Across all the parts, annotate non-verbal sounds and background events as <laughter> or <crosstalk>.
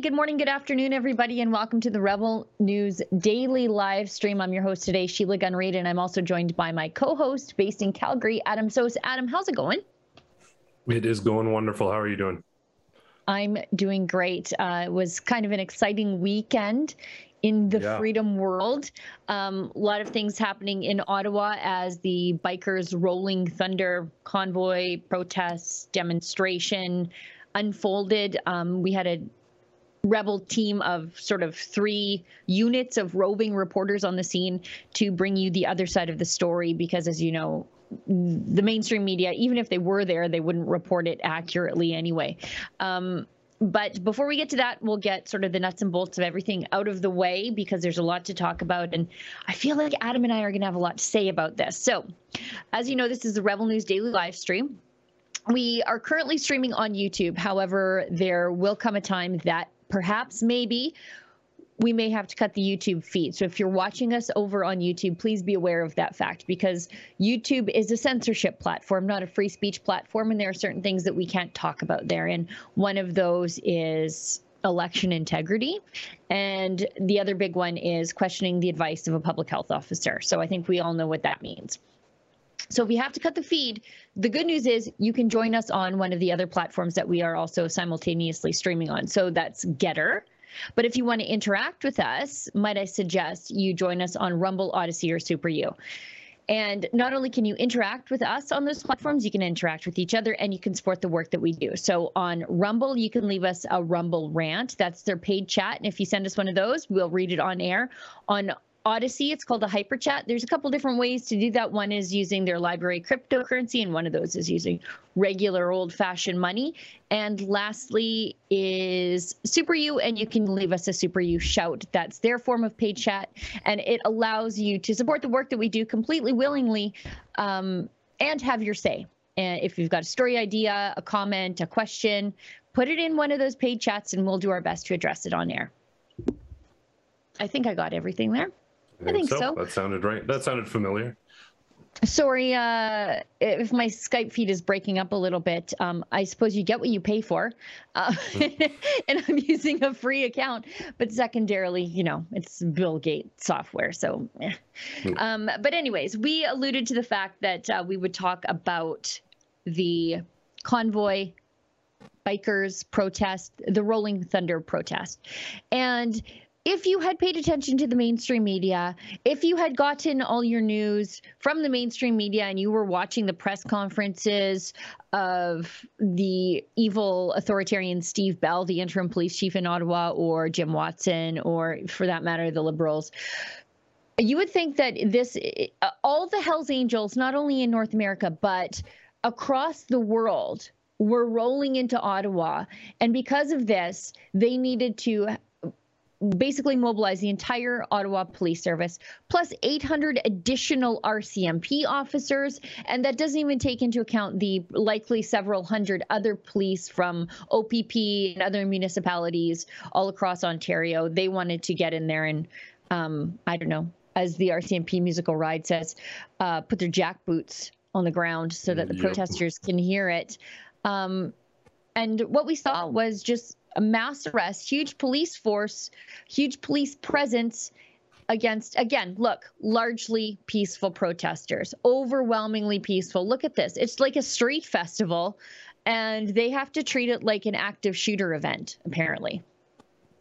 Good morning, good afternoon, everybody, and welcome to the Rebel News Daily live stream. I'm your host today, Sheila Gunn Reid, and I'm also joined by my co host based in Calgary, Adam Soos. Adam, how's it going? It is going wonderful. How are you doing? I'm doing great. Uh, it was kind of an exciting weekend in the yeah. freedom world. Um, a lot of things happening in Ottawa as the bikers' Rolling Thunder convoy protests demonstration unfolded. Um, we had a rebel team of sort of three units of roving reporters on the scene to bring you the other side of the story because as you know the mainstream media even if they were there they wouldn't report it accurately anyway um, but before we get to that, we'll get sort of the nuts and bolts of everything out of the way because there's a lot to talk about. And I feel like Adam and I are going to have a lot to say about this. So, as you know, this is the Rebel News Daily live stream. We are currently streaming on YouTube. However, there will come a time that perhaps, maybe, we may have to cut the YouTube feed. So if you're watching us over on YouTube, please be aware of that fact because YouTube is a censorship platform, not a free speech platform. And there are certain things that we can't talk about there. And one of those is election integrity. And the other big one is questioning the advice of a public health officer. So I think we all know what that means. So if you have to cut the feed, the good news is you can join us on one of the other platforms that we are also simultaneously streaming on. So that's Gettr. But if you want to interact with us, might I suggest you join us on Rumble, Odysee, or Super U. And not only can you interact with us on those platforms, you can interact with each other and you can support the work that we do. So on Rumble, you can leave us a Rumble rant. That's their paid chat. And if you send us one of those, we'll read it on air. On Odysee. It's called a hyper chat. There's a couple different ways to do that. One is using their LBRY cryptocurrency, and one of those is using regular old fashioned money. And lastly is Super U, and you can leave us a Super U shout. That's their form of paid chat, and it allows you to support the work that we do completely willingly um, and have your say. And if you've got a story idea, a comment, a question, put it in one of those paid chats, and we'll do our best to address it on air. I think I got everything there. I think, so. so. That sounded right. That sounded familiar. Sorry uh, if my Skype feed is breaking up a little bit. Um, I suppose you get what you pay for. Uh, <laughs> and I'm using a free account, but secondarily, you know, it's Bill Gates software. So, eh. um, but, anyways, we alluded to the fact that uh, we would talk about the convoy bikers protest, the Rolling Thunder protest. And if you had paid attention to the mainstream media, if you had gotten all your news from the mainstream media and you were watching the press conferences of the evil authoritarian Steve Bell, the interim police chief in Ottawa, or Jim Watson, or for that matter, the Liberals, you would think that this, all the Hells Angels, not only in North America, but across the world, were rolling into Ottawa. And because of this, they needed to basically mobilize the entire Ottawa Police Service, plus 800 additional RCMP officers. And that doesn't even take into account the likely several hundred other police from OPP and other municipalities all across Ontario. They wanted to get in there and, um, I don't know, as the RCMP musical ride says, uh, put their jack boots on the ground so that the yep. protesters can hear it. Um, and what we saw was just mass arrest, huge police force, huge police presence against again look largely peaceful protesters overwhelmingly peaceful look at this it's like a street festival and they have to treat it like an active shooter event apparently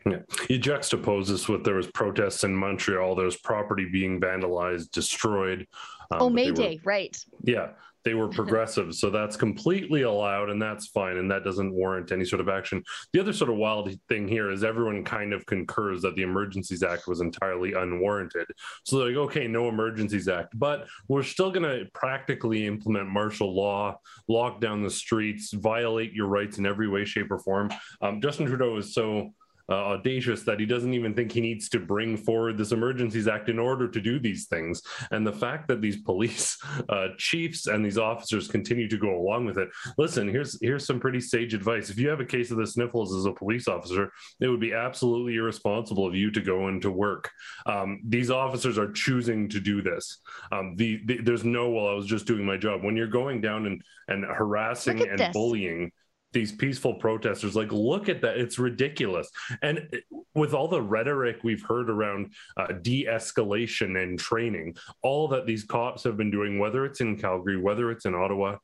yeah. You juxtapose this with there was protests in Montreal, there was property being vandalized, destroyed. Um, oh, May Day, right. Yeah they were <laughs> progressive. so that's completely allowed and that's fine. And that doesn't warrant any sort of action. The other sort of wild thing here is everyone kind of concurs that the Emergencies Act was entirely unwarranted. So they're like, okay, no Emergencies Act, but we're still going to practically implement martial law, lock down the streets, violate your rights in every way, shape, or form. Um, Justin Trudeau is so uh, audacious that he doesn't even think he needs to bring forward this Emergencies Act in order to do these things. And the fact that these police <laughs> uh, chiefs and these officers continue to go along with it. Listen, here's here's some pretty sage advice. If you have a case of the sniffles as a police officer, it would be absolutely irresponsible of you to go into work. Um, these officers are choosing to do this. Um, the, the, there's no well, I was just doing my job. When you're going down and and harassing and this. bullying these peaceful protesters like look at that it's ridiculous and with all the rhetoric we've heard around uh, de-escalation and training all that these cops have been doing whether it's in calgary whether it's in ottawa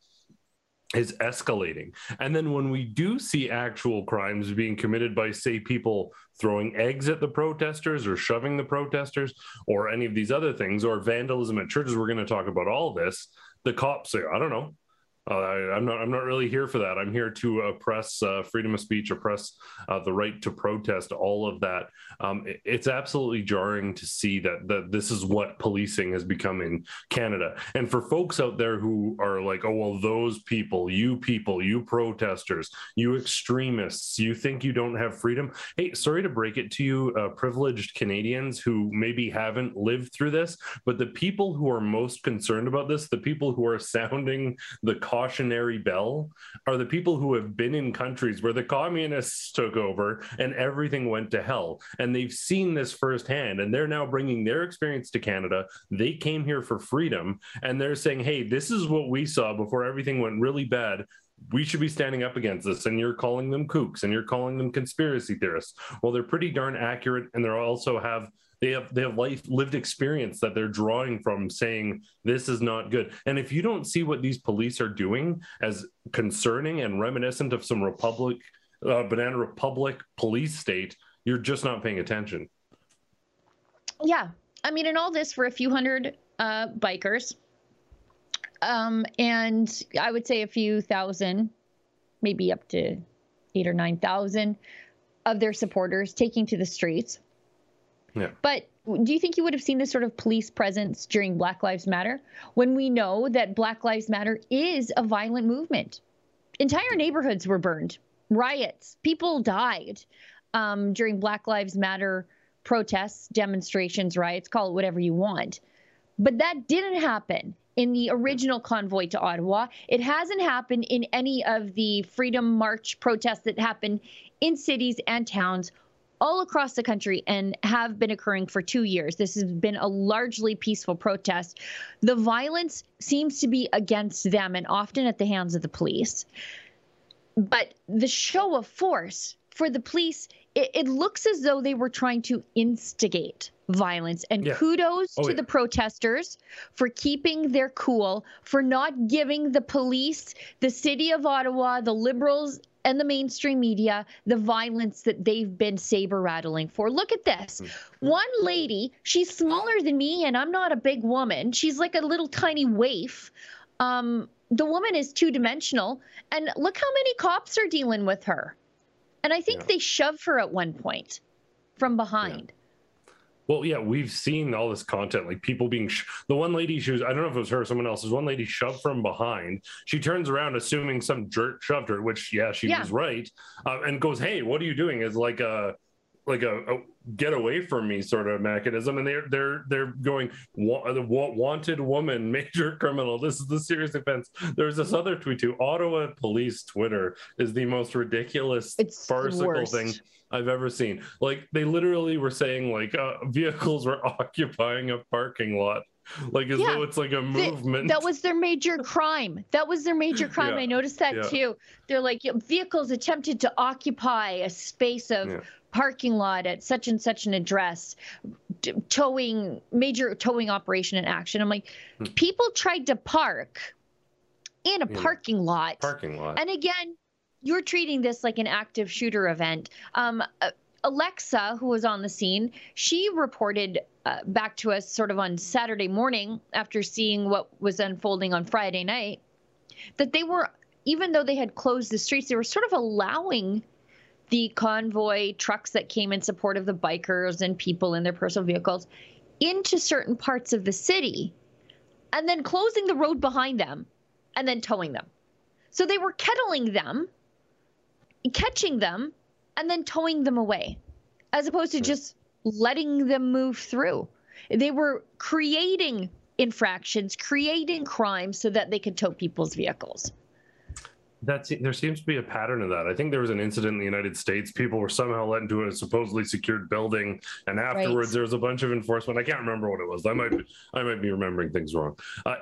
is escalating. And then when we do see actual crimes being committed by, say, people throwing eggs at the protesters or shoving the protesters or any of these other things or vandalism at churches, we're going to talk about all this. The cops say, I don't know, uh, I, am not. I'm not really here for that. I'm here to oppress uh, freedom of speech, oppress uh, the right to protest. All of that. Um, it, it's absolutely jarring to see that that this is what policing has become in Canada. And for folks out there who are like, oh well, those people, you people, you protesters, you extremists, you think you don't have freedom. Hey, sorry to break it to you, uh, privileged Canadians who maybe haven't lived through this, but the people who are most concerned about this, the people who are <laughs> sounding the cautionary bell are the people who have been in countries where the communists took over and everything went to hell. And they've seen this firsthand and they're now bringing their experience to Canada. They came here for freedom and they're saying, hey, this is what we saw before everything went really bad we should be standing up against this and you're calling them kooks and you're calling them conspiracy theorists well they're pretty darn accurate and they also have they have they have life lived experience that they're drawing from saying this is not good. And if you don't see what these police are doing as concerning and reminiscent of some republic uh, banana republic police state you're just not paying attention. Yeah. I mean in all this for a few hundred uh, bikers. Um, and i would say a few thousand maybe up to eight or nine thousand of their supporters taking to the streets yeah. But do you think you would have seen this sort of police presence during Black Lives Matter when we know that Black Lives Matter is a violent movement? Entire neighborhoods were burned, riots, people died um, during Black Lives Matter protests, demonstrations, riots, call it whatever you want. But that didn't happen in the original convoy to Ottawa. It hasn't happened in any of the Freedom March protests that happened in cities and towns all across the country and have been occurring for two years. This has been a largely peaceful protest. The violence seems to be against them and often at the hands of the police. But the show of force for the police, it, it looks as though they were trying to instigate violence. And yeah. kudos oh, to yeah. the protesters for keeping their cool, for not giving the police, the city of Ottawa, the Liberals, and the mainstream media the violence that they've been saber rattling for. Look at this. Mm-hmm. One lady, she's smaller than me, and I'm not a big woman. She's like a little tiny waif. Um, the woman is two dimensional, and look how many cops are dealing with her. And I think yeah. they shove her at one point from behind. Well, yeah, we've seen all this content, like people being sh- the one lady she was, I don't know if it was her or someone else, is one lady shoved from behind. She turns around, assuming some jerk shoved her, which, yeah, she yeah. was right, uh, and goes, Hey, what are you doing? Is like a, like a, a, get away from me sort of mechanism. And they're they're they're going the wanted woman <laughs> major criminal. This is the serious offense. There's this other tweet too. Ottawa police twitter is the most ridiculous it's farcical thing I've ever seen. Like they literally were saying like uh, vehicles were <laughs> occupying a parking lot. <laughs> Like as yeah. though it's like a movement. that was their major <laughs> crime. That was their major crime. Yeah. I noticed that yeah. too. They're like vehicles attempted to occupy a space of parking lot at such and such an address, towing major towing operation in action. I'm like, hmm. people tried to park in a parking lot. Parking lot. And again, you're treating this like an active shooter event. Um, uh, Alexa, who was on the scene, she reported uh, back to us sort of on Saturday morning after seeing what was unfolding on Friday night that they were, even though they had closed the streets, they were sort of allowing the convoy trucks that came in support of the bikers and people in their personal vehicles into certain parts of the city and then closing the road behind them and then towing them. So they were kettling them catching them and then towing them away, as opposed to just letting them move through. They were creating infractions, creating crimes so that they could tow people's vehicles. That's there seems to be a pattern of that. I think there was an incident in the United States. People were somehow let into a supposedly secured building, and afterwards right. there was a bunch of enforcement. I can't remember what it was. I might be, I might be remembering things wrong. Uh,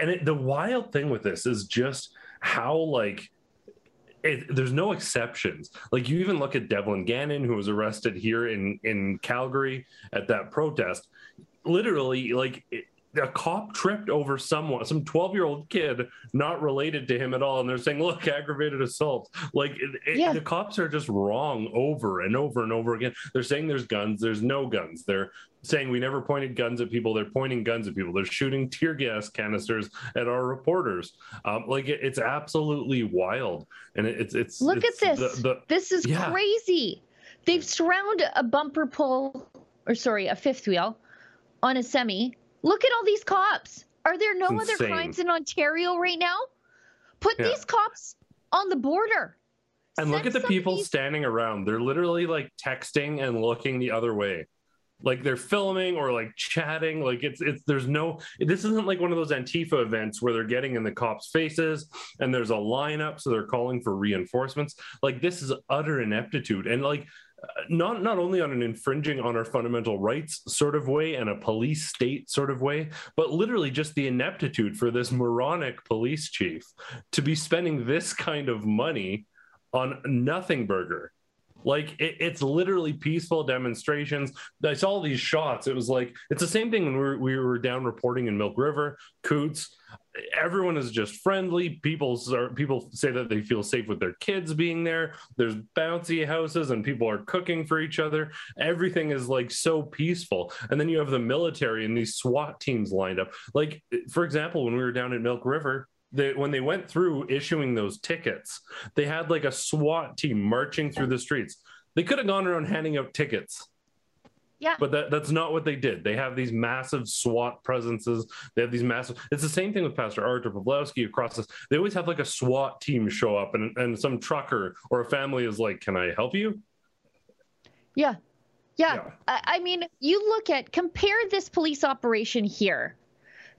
and it, the wild thing with this is just how like it, there's no exceptions. Like you even look at Devlin Gannon, who was arrested here in in Calgary at that protest. Literally, like it, a cop tripped over someone, some 12 year old kid not related to him at all. And they're saying, look, aggravated assault. Like it, yeah. the cops are just wrong over and over and over again. They're saying there's guns, there's no guns. They're saying we never pointed guns at people. They're pointing guns at people. They're shooting tear gas canisters at our reporters. Um, like it, it's absolutely wild. And it, it's, it's, look it's at this. The, the, this is yeah. crazy. They've surrounded a bumper pull, or sorry, a fifth wheel on a semi Look at all these cops. Are there no other crimes in Ontario right now? Put yeah. these cops on the border. And Send look at the people standing around. They're literally like texting and looking the other way. Like they're filming or like chatting. Like it's it's there's no this isn't like one of those Antifa events where they're getting in the cops' faces and there's a lineup, so they're calling for reinforcements. Like this is utter ineptitude. And like uh, not not only on an infringing on our fundamental rights sort of way and a police state sort of way, but literally just the ineptitude for this moronic police chief to be spending this kind of money on nothing burger. Like it, it's literally peaceful demonstrations. I saw these shots. It was like it's the same thing when we were, we were down reporting in Milk River, Coutts. everyone is just friendly. People are, people say that they feel safe with their kids being there. There's bouncy houses and people are cooking for each other. Everything is like so peaceful. And then you have the military and these SWAT teams lined up. Like for example, when we were down at Milk River, they, when they went through issuing those tickets, they had like a SWAT team marching through the streets. They could have gone around handing out tickets yeah. But that, that's not what they did. They have these massive SWAT presences. They have these massive. It's the same thing with Pastor Arthur Pawlowski across this. They always have like a SWAT team show up, and and some trucker or a family is like, "Can I help you?" Yeah. Yeah. yeah. I, I mean, you look at compare this police operation here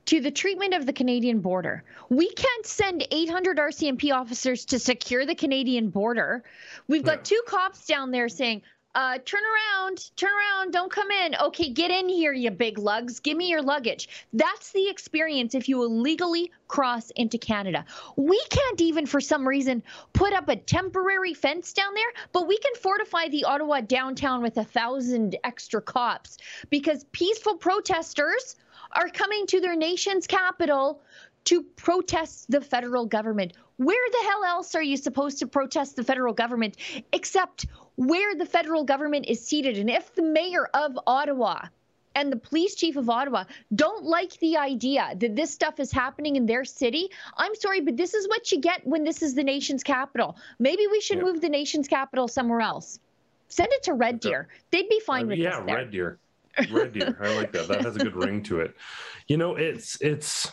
to the treatment of the Canadian border. We can't send 800 RCMP officers to secure the Canadian border. We've got yeah. two cops down there saying, uh, turn around, turn around, don't come in. Okay, get in here, you big lugs. Give me your luggage. That's the experience if you illegally cross into Canada. We can't even, for some reason, put up a temporary fence down there, but we can fortify the Ottawa downtown with a thousand extra cops because peaceful protesters are coming to their nation's capital to protest the federal government. Where the hell else are you supposed to protest the federal government except where the federal government is seated. And if the mayor of Ottawa and the police chief of Ottawa don't like the idea that this stuff is happening in their city, I'm sorry, but this is what you get when this is the nation's capital. Maybe we should yeah. move the nation's capital somewhere else. Send it to Red Deer. They'd be fine uh, with yeah, Yeah, Red Deer. Red Deer. I like that. That has a good ring to it. You know, it's it's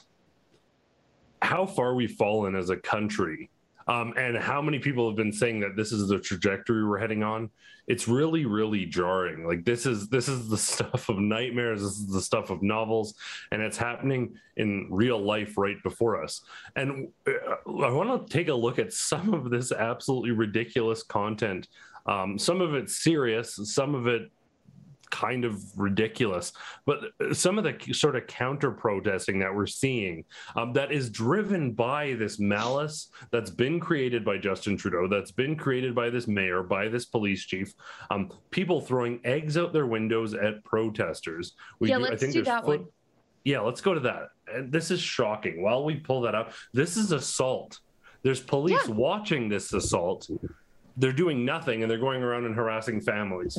how far we've fallen as a country um, and how many people have been saying that this is the trajectory we're heading on it's really really jarring like this is this is the <laughs> stuff of nightmares this is the stuff of novels and it's happening in real life right before us and uh, i want to take a look at some of this absolutely ridiculous content um, some of it's serious some of it kind of ridiculous. But some of the sort of counter protesting that we're seeing um, that is driven by this malice that's been created by Justin Trudeau, that's been created by this mayor, by this police chief, um, people throwing eggs out their windows at protesters. We yeah, do, let's I think do that foot- one. Yeah, let's go to that. And this is shocking. While we pull that up, this is assault. There's police yeah. watching this assault. They're doing nothing and they're going around and harassing families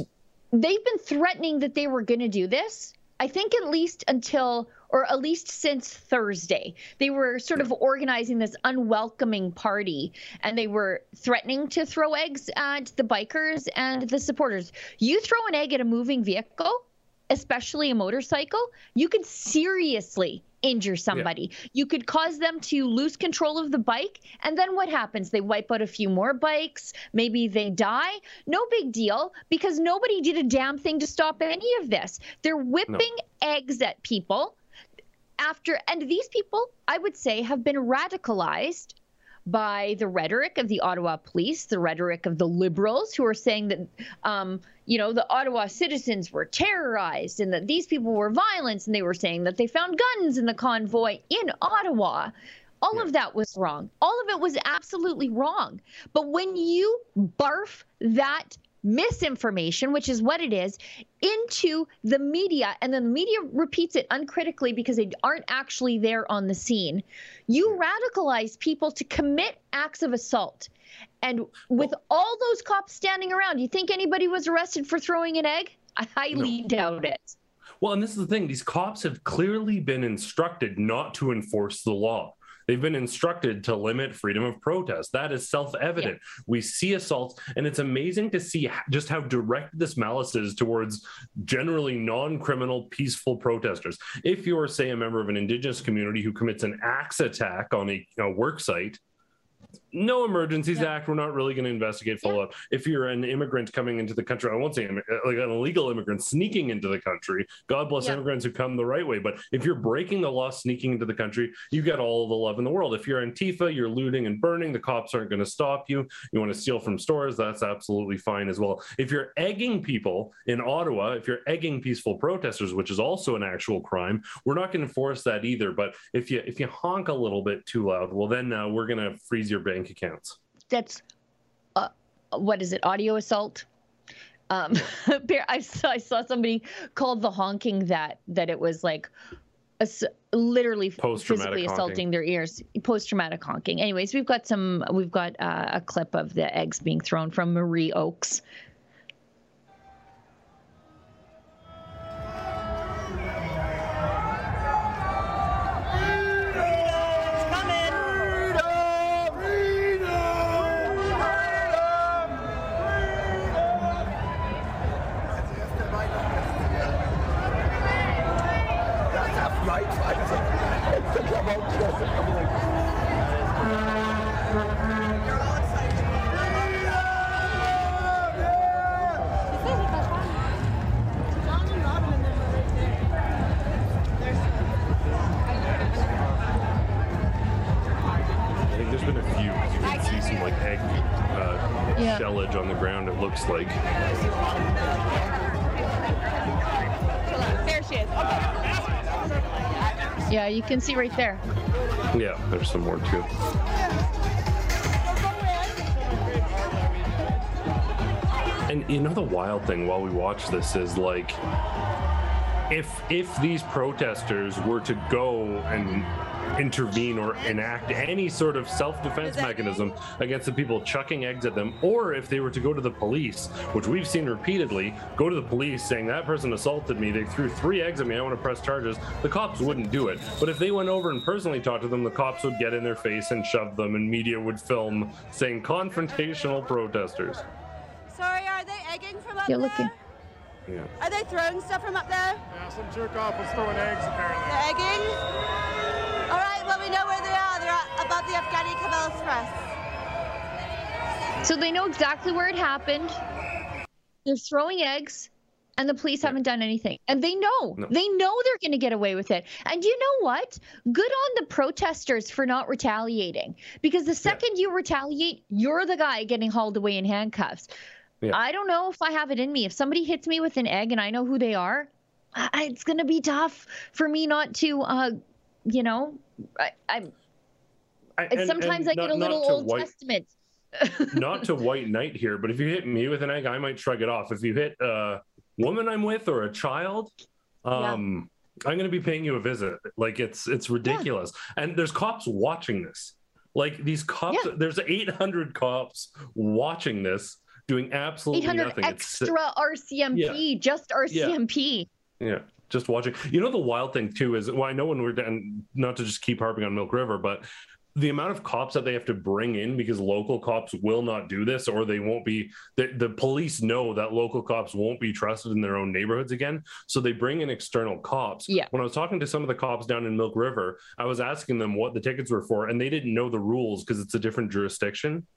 they've been threatening that they were going to do this. I think at least until, or at least since Thursday, they were sort of organizing this unwelcoming party and they were threatening to throw eggs at the bikers and the supporters. You throw an egg at a moving vehicle, especially a motorcycle, you could seriously injure somebody. Yeah. You could cause them to lose control of the bike. And then what happens? They wipe out a few more bikes. Maybe they die. No big deal because nobody did a damn thing to stop any of this. They're whipping no. eggs at people after, and these people, I would say, have been radicalized by the rhetoric of the Ottawa police, the rhetoric of the liberals who are saying that, um, you know, the Ottawa citizens were terrorized and that these people were violent, and they were saying that they found guns in the convoy in Ottawa. All yeah. of that was wrong. All of it was absolutely wrong. But when you barf that misinformation, which is what it is, into the media, and then the media repeats it uncritically because they aren't actually there on the scene, you radicalize people to commit acts of assault. And with well, all those cops standing around, you think anybody was arrested for throwing an egg? I highly no. doubt it. Well, and this is the thing these cops have clearly been instructed not to enforce the law. They've been instructed to limit freedom of protest. That is self evident. Yeah. We see assaults, and it's amazing to see just how direct this malice is towards generally non criminal, peaceful protesters. If you're, say, a member of an indigenous community who commits an axe attack on a, a work site, no emergencies yeah. act we're not really going to investigate follow yeah. up if you're an immigrant coming into the country i won't say like an illegal immigrant sneaking into the country god bless yeah. immigrants who come the right way but if you're breaking the law sneaking into the country you get all the love in the world if you're antifa you're looting and burning the cops aren't going to stop you you want to steal from stores that's absolutely fine as well if you're egging people in ottawa if you're egging peaceful protesters which is also an actual crime we're not going to enforce that either but if you if you honk a little bit too loud well then uh, we're going to freeze your bank accounts. That's uh, what is it? Audio assault. Um, <laughs> I saw I saw somebody called the honking that that it was like a, literally physically assaulting their ears post traumatic honking anyways we've got some we've got uh, a clip of the eggs being thrown from marie oakes you can see right there. Yeah, there's some more too. And you know the wild thing while we watch this is like if if these protesters were to go and intervene or enact any sort of self-defense mechanism against the people chucking eggs at them or if they were to go to the police which we've seen repeatedly go to the police saying that person assaulted me they threw three eggs at me i want to press charges the cops wouldn't do it but if they went over and personally talked to them the cops would get in their face and shove them and media would film saying confrontational protesters sorry are they egging from up You're there? looking yeah. Are they throwing stuff from up there? Yeah, some jerk off was throwing eggs apparently. They're egging? All right, well, we know where they are. They're above the Afghani Camel Express. So they know exactly where it happened. They're throwing eggs, and the police haven't done anything. And they know. No. They know they're going to get away with it. And you know what? Good on the protesters for not retaliating. Because the second yeah. you retaliate, you're the guy getting hauled away in handcuffs. Yeah. I don't know if I have it in me. If somebody hits me with an egg and I know who they are, I, it's going to be tough for me not to uh, you know, I, I, I sometimes and I get a little Old white, Testament. <laughs> not to white knight here, but if you hit me with an egg, I might shrug it off. If you hit a woman I'm with or a child, um, yeah. I'm going to be paying you a visit. Like it's it's ridiculous. Yeah. And there's cops watching this. Like these cops, yeah. there's 800 cops watching this, doing absolutely 800 nothing. Extra it's, RCMP, just RCMP. yeah just watching. You know, the wild thing too is, well, I know when we're done, not to just keep harping on Milk River, but the amount of cops that they have to bring in because local cops will not do this or they won't be the, the police know that local cops won't be trusted in their own neighborhoods again. So they bring in external cops. Yeah. When i was talking to some of the cops down in milk river i was asking them what the tickets were for and they didn't know the rules because it's a different jurisdiction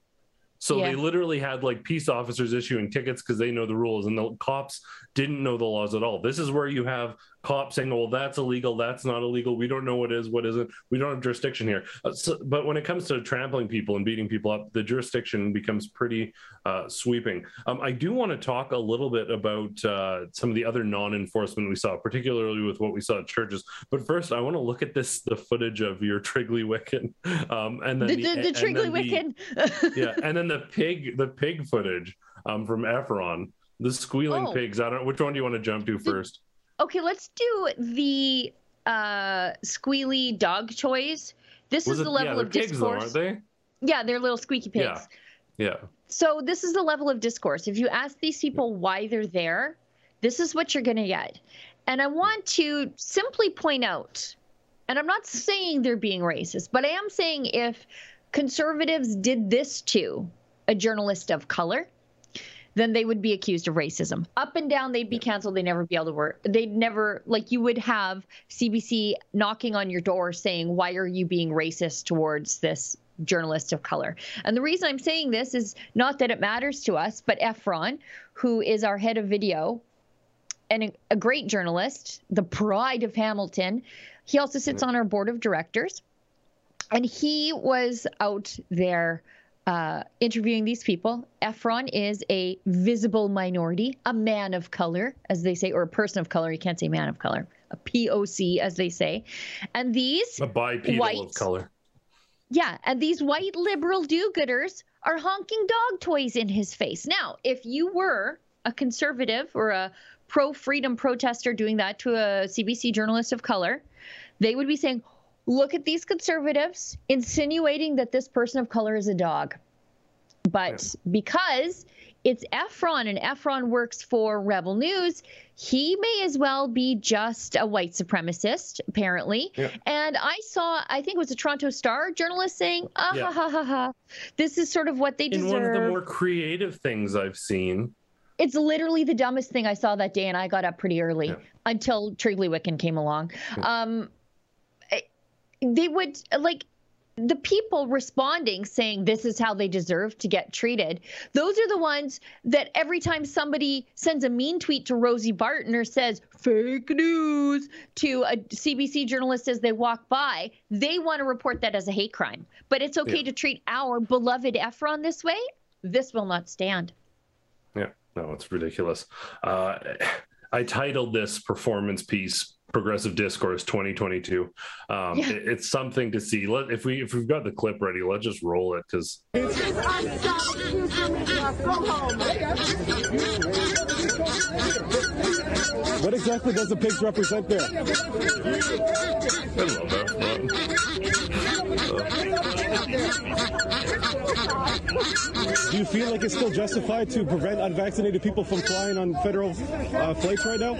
so yeah. they literally had like peace officers issuing tickets because they know the rules, and the cops didn't know the laws at all. This is where you have cop saying, "Well, that's illegal. That's not illegal. We don't know what is, what isn't. We don't have jurisdiction here." Uh, so, but when it comes to trampling people and beating people up, the jurisdiction becomes pretty uh, sweeping. Um, I do want to talk a little bit about uh, some of the other non-enforcement we saw, particularly with what we saw at churches. But first, I want to look at this the footage of your Triggly Wiccan, um, and then the, the, the, the Triggly Wiccan. <laughs> yeah, and then the pig, the pig footage um, from Efron. The squealing oh. pigs. I don't. Which one do you want to jump to first? Okay, let's do the uh squealy dog toys. This Was is it, the level yeah, of pigs, discourse. Though, aren't they? Yeah, they're little squeaky pigs. Yeah. Yeah. So this is the level of discourse. If you ask these people why they're there, this is what you're going to get. And I want to simply point out, and I'm not saying they're being racist, but I am saying if conservatives did this to a journalist of color, then they would be accused of racism. Up and down, they'd be canceled. They'd never be able to work. They'd never, like, you would have CBC knocking on your door saying, Why are you being racist towards this journalist of color? And the reason I'm saying this is not that it matters to us, but Efron, who is our head of video and a great journalist, the pride of Hamilton, he also sits on our board of directors. And he was out there uh, interviewing these people. Efron is a visible minority, a man of color, as they say, or a person of color. You can't say man of color, a POC, as they say. And these a bipedal white, of color. Yeah, and these white liberal do-gooders are honking dog toys in his face. Now, if you were a conservative or a pro-freedom protester doing that to a CBC journalist of color, they would be saying, look at these conservatives insinuating that this person of color is a dog. But yeah. because it's Efron and Efron works for Rebel News, he may as well be just a white supremacist, apparently. Yeah. And I saw, I think it was a Toronto Star journalist saying, ah, yeah. ha, ha, ha, ha. This is sort of what they deserve. In one of the more creative things I've seen. It's literally the dumbest thing I saw that day, and I got up pretty early yeah. until Triggly Wiccan came along. Um, they would like the people responding saying this is how they deserve to get treated those are the ones that every time somebody sends a mean tweet to rosie barton or says fake news to a cbc journalist as they walk by they want to report that as a hate crime. But it's okay yeah. to treat our beloved efron this way. This will not stand. Yeah. No it's ridiculous. Uh, i titled this performance piece progressive discourse 2022 um, yeah. it, it's something to see. Let if we if we've got the clip ready let's just roll it because what exactly does the pigs represent there? I love that do you feel like it's still justified to prevent unvaccinated people from flying on federal uh, flights right now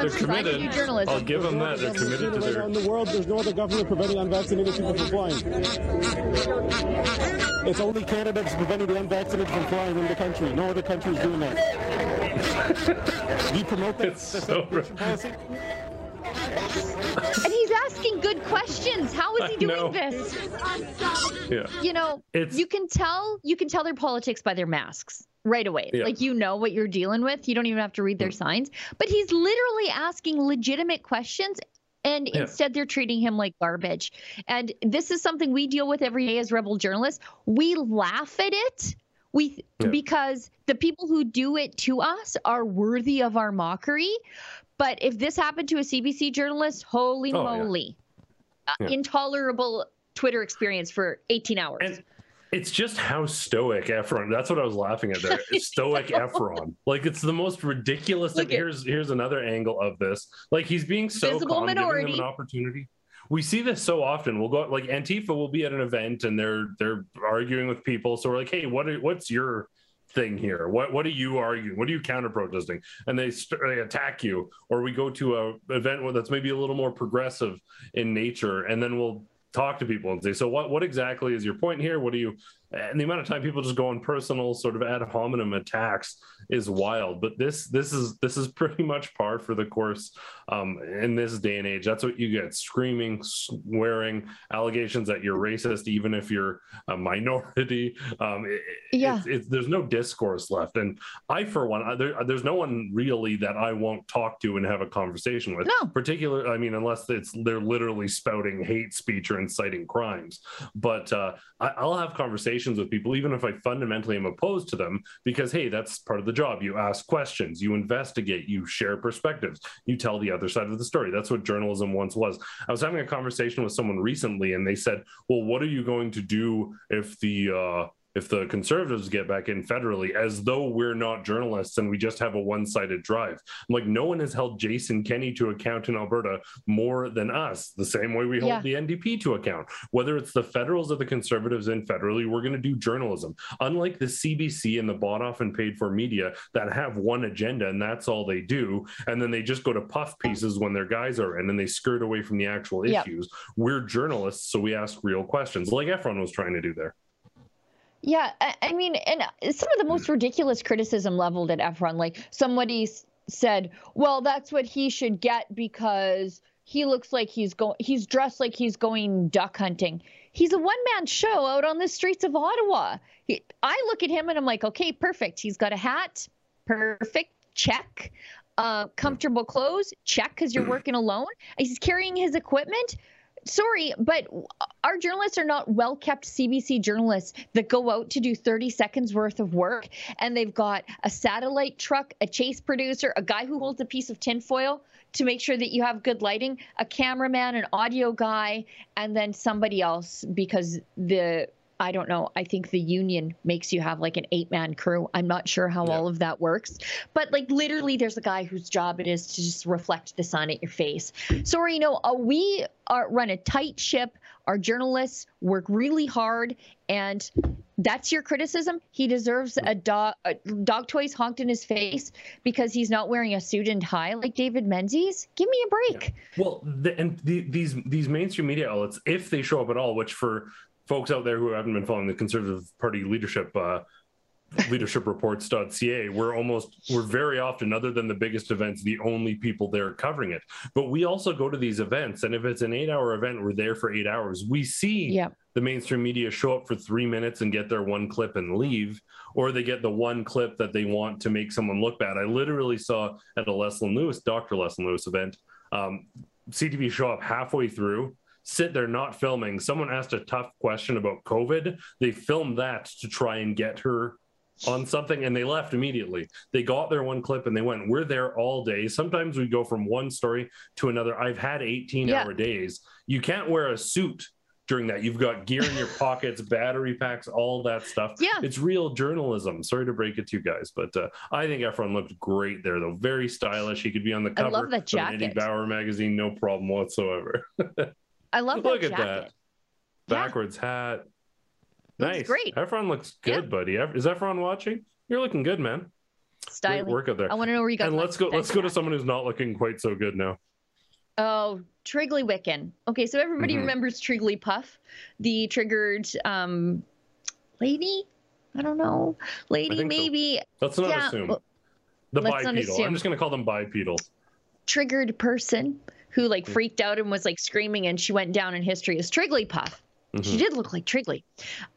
they're committed. I'll give them that. They're committed to their. In the world, there's no other government preventing unvaccinated people from flying. It's only Canada that's preventing the unvaccinated from flying in the country. No other country is doing that. Do <laughs> you promote that? It's so <laughs> policy? And he's asking good questions. How is he doing this? Yeah. You know, it's, you can tell you can tell their politics by their masks right away. Yeah. Like you know what you're dealing with. You don't even have to read their mm. signs. But he's literally asking legitimate questions and yeah. instead they're treating him like garbage. And this is something we deal with every day as rebel journalists. We laugh at it. We yeah. because the people who do it to us are worthy of our mockery. But if this happened to a CBC journalist, holy oh, moly. Uh, intolerable Twitter experience for 18 hours. And- it's just how stoic Efron. That's what I was laughing at there. <laughs> stoic Efron. Like it's the most ridiculous. Look here's here's another angle of this. Like he's being so Visible calm, minority. giving them an opportunity. We see this so often. We'll go like Antifa will be at an event and they're they're arguing with people. So we're like, hey, what are, what's your thing here? What what are you arguing? What are you counter protesting? And they st- they attack you. Or we go to a event that's maybe a little more progressive in nature, and then we'll talk to people and say, so what what exactly is your point here? What do you and the amount of time people just go on personal sort of ad hominem attacks is wild. But this this is this is <laughs> pretty much par for the course um, in this day and age. That's what you get. Screaming swearing allegations that you're racist even if you're a minority. Um, it, yeah. it's, it's, there's no discourse left. And i for one there, there's no one really that i won't talk to and have a conversation with. No. particular i mean unless it's they're literally spouting hate speech or inciting crimes. But uh, I, i'll have conversations conversations with people, even if I fundamentally am opposed to them, because hey, that's part of the job. You ask questions, you investigate, you share perspectives, you tell the other side of the story. That's what journalism once was. I was having a conversation with someone recently, and they said, "Well, what are you going to do if the uh, if the conservatives get back in federally as though we're not journalists and we just have a one-sided drive. I'm like, no one has held Jason Kenney to account in Alberta more than us, the same way we hold yeah. the NDP to account. Whether it's the federals or the conservatives in federally, we're going to do journalism. Unlike the CBC and the bought off and paid for media that have one agenda and that's all they do. And then they just go to puff pieces when their guys are in and they skirt away from the actual issues. We're journalists, so we ask real questions, like Efron was trying to do there. Yeah, I, I mean, and uh, some of the most ridiculous criticism leveled at Efron, like somebody said, "Well, that's what he should get because he looks like he's going, he's dressed like he's going duck hunting." He's a one-man show out on the streets of Ottawa. He, I look at him and I'm like, "Okay, perfect. He's got a hat, perfect, check." Uh, comfortable clothes, check, because you're working alone. He's carrying his equipment sorry, but our journalists are not well kept CBC journalists that go out to do 30 seconds worth of work and they've got a satellite truck, a chase producer, a guy who holds a piece of tinfoil to make sure that you have good lighting, a cameraman, an audio guy, and then somebody else because the I don't know. I think the union makes you have like an eight man crew. I'm not sure how yeah. all of that works, but like literally, there's a guy whose job it is to just reflect the sun at your face. So, you know, uh, we are, run a tight ship. Our journalists work really hard, and that's your criticism. He deserves a dog, a dog toys honked in his face because he's not wearing a suit and tie like David Menzies. Give me a break. Yeah. Well, the, and the, these these mainstream media outlets, if they show up at all, which for folks out there who haven't been following the Conservative Party leadership uh, leadershipreports.ca we're almost we're very often other than the biggest events the only people there covering it. But we also go to these events and if it's an eight hour event we're there for eight hours. We see yep. the mainstream media show up for three minutes and get their one clip and leave or they get the one clip that they want to make someone look bad. I literally saw at a leslyn lewis dr leslyn lewis event um, ctv show up halfway through sit there not filming. Someone asked a tough question about COVID. They filmed that to try and get her on something and they left immediately. They got their one clip and they went, We're there all day. Sometimes we go from one story to another. I've had 18 yeah. hour days. You can't wear a suit during that. You've got gear in your pockets, battery packs, all that stuff. Yeah. It's real journalism. Sorry to break it to you guys, but uh, I think Efron looked great there, though. Very stylish. He could be on the cover i love of Eddie Bauer magazine, no problem whatsoever. <laughs> I love Look that at that. Backwards yeah. hat. Nice. great. Efron looks good, yeah. buddy. Is Efron watching? You're looking good, man. Styling. Great work out there. I want to know where you got. And let's go. Let's go to someone who's not looking quite so good now. Oh, Triggly Wiccan. Okay, so everybody mm-hmm. remembers Triggly Puff, the triggered um, lady. I don't know, lady maybe. So. Let's not yeah, assume. The bipedal. I'm just going to call them bipedal. Triggered person who like freaked out and was like screaming and she went down in history as Trigglypuff. Mm-hmm. She did look like Triggly.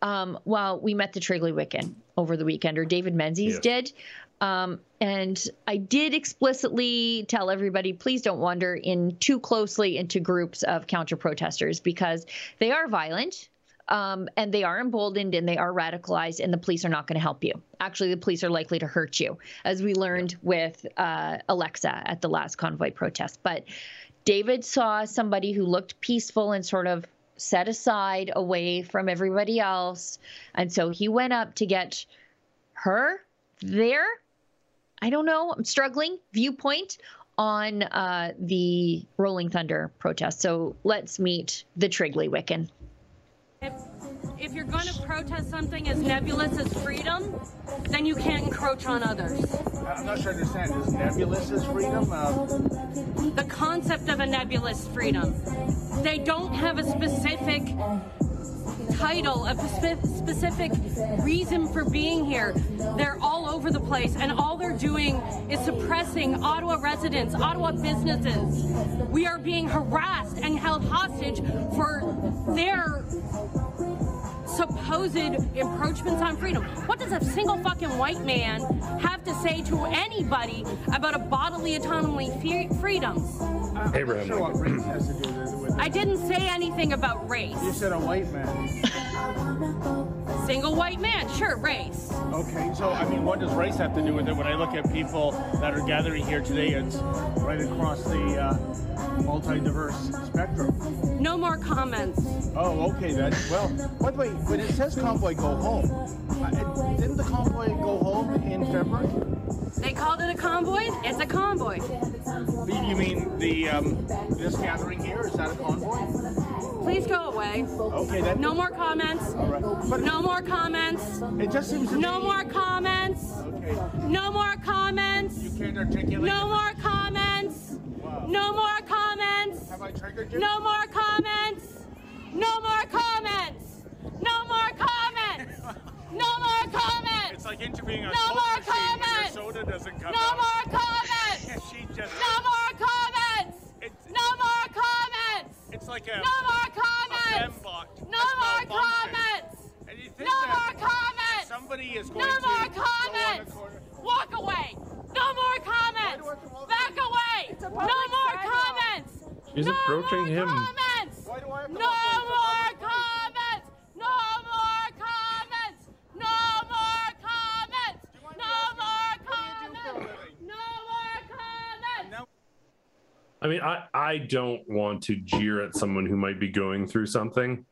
Um, well, we met the Triggly Wiccan over the weekend, or David Menzies yes. did. Um, and I did explicitly tell everybody, please don't wander in too closely into groups of counter protesters because they are violent. Um, and they are emboldened and they are radicalized, and the police are not going to help you. Actually, the police are likely to hurt you, as we learned with uh, Alexa at the last convoy protest. But David saw somebody who looked peaceful and sort of set aside away from everybody else. And so he went up to get her there. I don't know. I'm struggling. Viewpoint on uh, the Rolling Thunder protest. So let's meet the Triggly Wiccan if you're going to protest something as nebulous as freedom, then you can't encroach on others. I'm not sure I understand. Is nebulous as freedom? Uh... The concept of a nebulous freedom. They don't have a specific title, a specific reason for being here. They're all over the place, and all they're doing is suppressing Ottawa residents, Ottawa businesses. We are being harassed and held hostage for their supposed encroachments on freedom. What does a single fucking white man have to say to anybody about a bodily autonomy freedoms? Uh, Abraham sure what race has to do with it. I didn't say anything about race. You said a white man. <laughs> Single white man, sure, race. Okay, so I mean, what does race have to do with it? When I look at people that are gathering here today, it's right across the uh, multi-diverse spectrum. No more comments. Oh, okay then. Well, by the way, when it says convoy go home, didn't the convoy go home in February? They called it a convoy. It's a convoy. You mean the um, this gathering here? Is that a convoy? Please go away. Okay then. No more comments. All right. But no more comments. It just seems. no me... more comments. Okay. No more comments. You can't articulate. No more comments. Wow. No more comments. Have I triggered you? No more comments. No more comments. No more comments. No more comments. It's like interviewing a no more comments. soda doesn't come no out. more comments. <laughs> she just. No more comments. It's, no more comments. It's like a. No more comments. No more comments. And you think no more comments. Somebody is going no to. more comments. Walk away. No more comments. Back away. No more comments. She's no approaching him. No more comments. Why do I have to no more comments. No more comments. No more comments. No more comments. No more comments. I mean, I, I don't want to jeer at someone who might be going through something,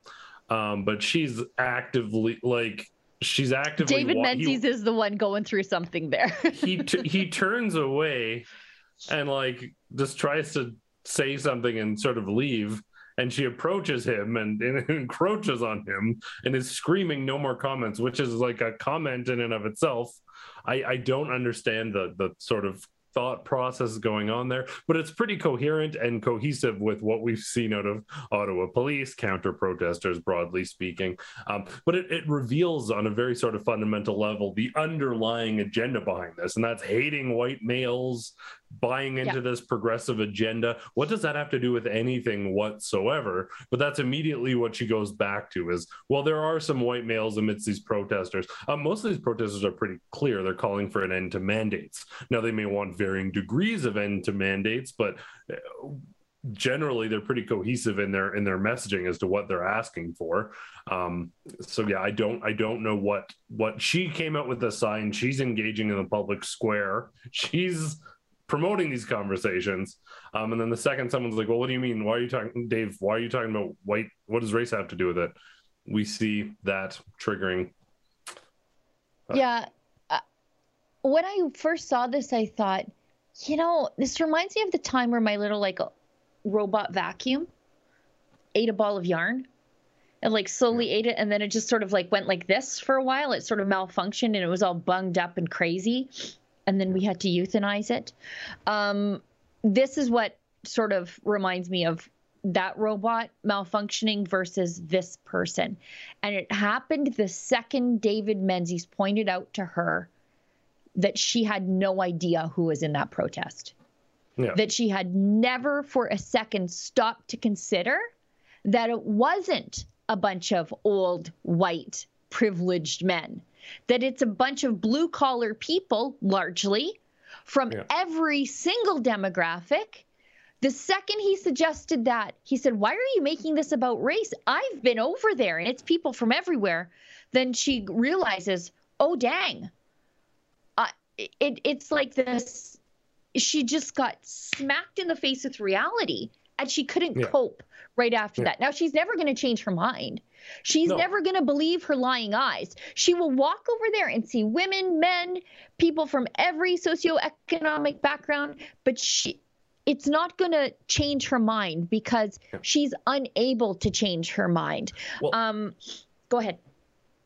um, but she's actively like she's actively. David wa- Menzies he, is the one going through something there. <laughs> he t- he turns away, and like just tries to say something and sort of leave. And she approaches him and, <laughs> and encroaches on him and is screaming no more comments, which is like a comment in and of itself. I, I don't understand the the sort of thought process going on there, but it's pretty coherent and cohesive with what we've seen out of Ottawa police, counter protesters, broadly speaking. Um, but it, it, reveals on a very sort of fundamental level the underlying agenda behind this, and that's hating white males, buying into yeah. this progressive agenda. What does that have to do with anything whatsoever? But that's immediately what she goes back to is, well, there are some white males amidst these protesters. Um, most of these protesters are pretty clear. They're calling for an end to mandates. Now, they may want varying degrees of end to mandates, but uh, generally they're pretty cohesive in their in their messaging as to what they're asking for um so yeah i don't i don't know what what she came out with the sign she's engaging in the public square she's promoting these conversations. Um, and then the second someone's like, well, what do you mean? Why are you talking, Dave? Why are you talking about white? What does race have to do with it? We see that triggering. Uh, yeah. Uh, when I first saw this, I thought, you know, this reminds me of the time where my little like robot vacuum ate a ball of yarn and like slowly ate it and then it just sort of like went like this for a while it sort of malfunctioned and it was all bunged up and crazy and then we had to euthanize it. Um, this is what sort of reminds me of that robot malfunctioning versus this person. And it happened the second David Menzies pointed out to her that she had no idea who was in that protest. Yeah. That she had never for a second stopped to consider that it wasn't a bunch of old white privileged men that it's a bunch of blue collar people, largely from yeah. every single demographic. The second he suggested that, he said, Why are you making this about race? I've been over there and it's people from everywhere. Then she realizes, Oh, dang. Uh, it, it's like this. She just got smacked in the face with reality and she couldn't yeah. cope right after yeah. that. Now, she's never going to change her mind. She's no. never going to believe her lying eyes. She will walk over there and see women, men, people from every socioeconomic background, but she it's not going to change her mind because she's unable to change her mind. Well, um, go ahead.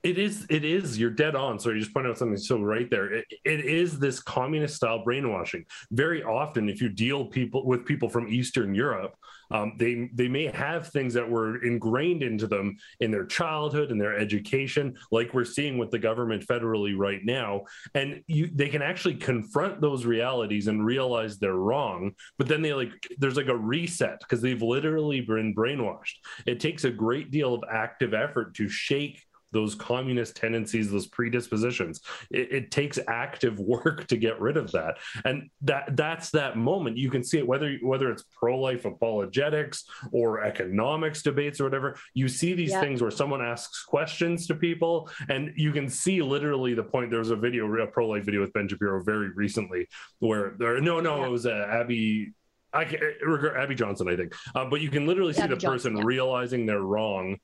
It is. It is. You're dead on. So you just point out something so right there. It, it is this communist style brainwashing. Very often, if you deal people with people from Eastern Europe, um, they they may have things that were ingrained into them in their childhood and their education, like we're seeing with the government federally right now. And you, they can actually confront those realities and realize they're wrong. But then they like there's like a reset because they've literally been brainwashed. It takes a great deal of active effort to shake those communist tendencies, those predispositions. It, it, takes active <laughs> work to get rid of that, and that that's that moment. You can see it whether whether it's pro life apologetics or economics debates or whatever. You see these things where someone asks questions to people, and you can see literally the point. There was a video, a pro life video with Ben Shapiro very recently, where there no no it was uh, Abby I can, Abby Johnson, I think. Uh, but you can literally see Abby the Johnson, person yeah. realizing they're wrong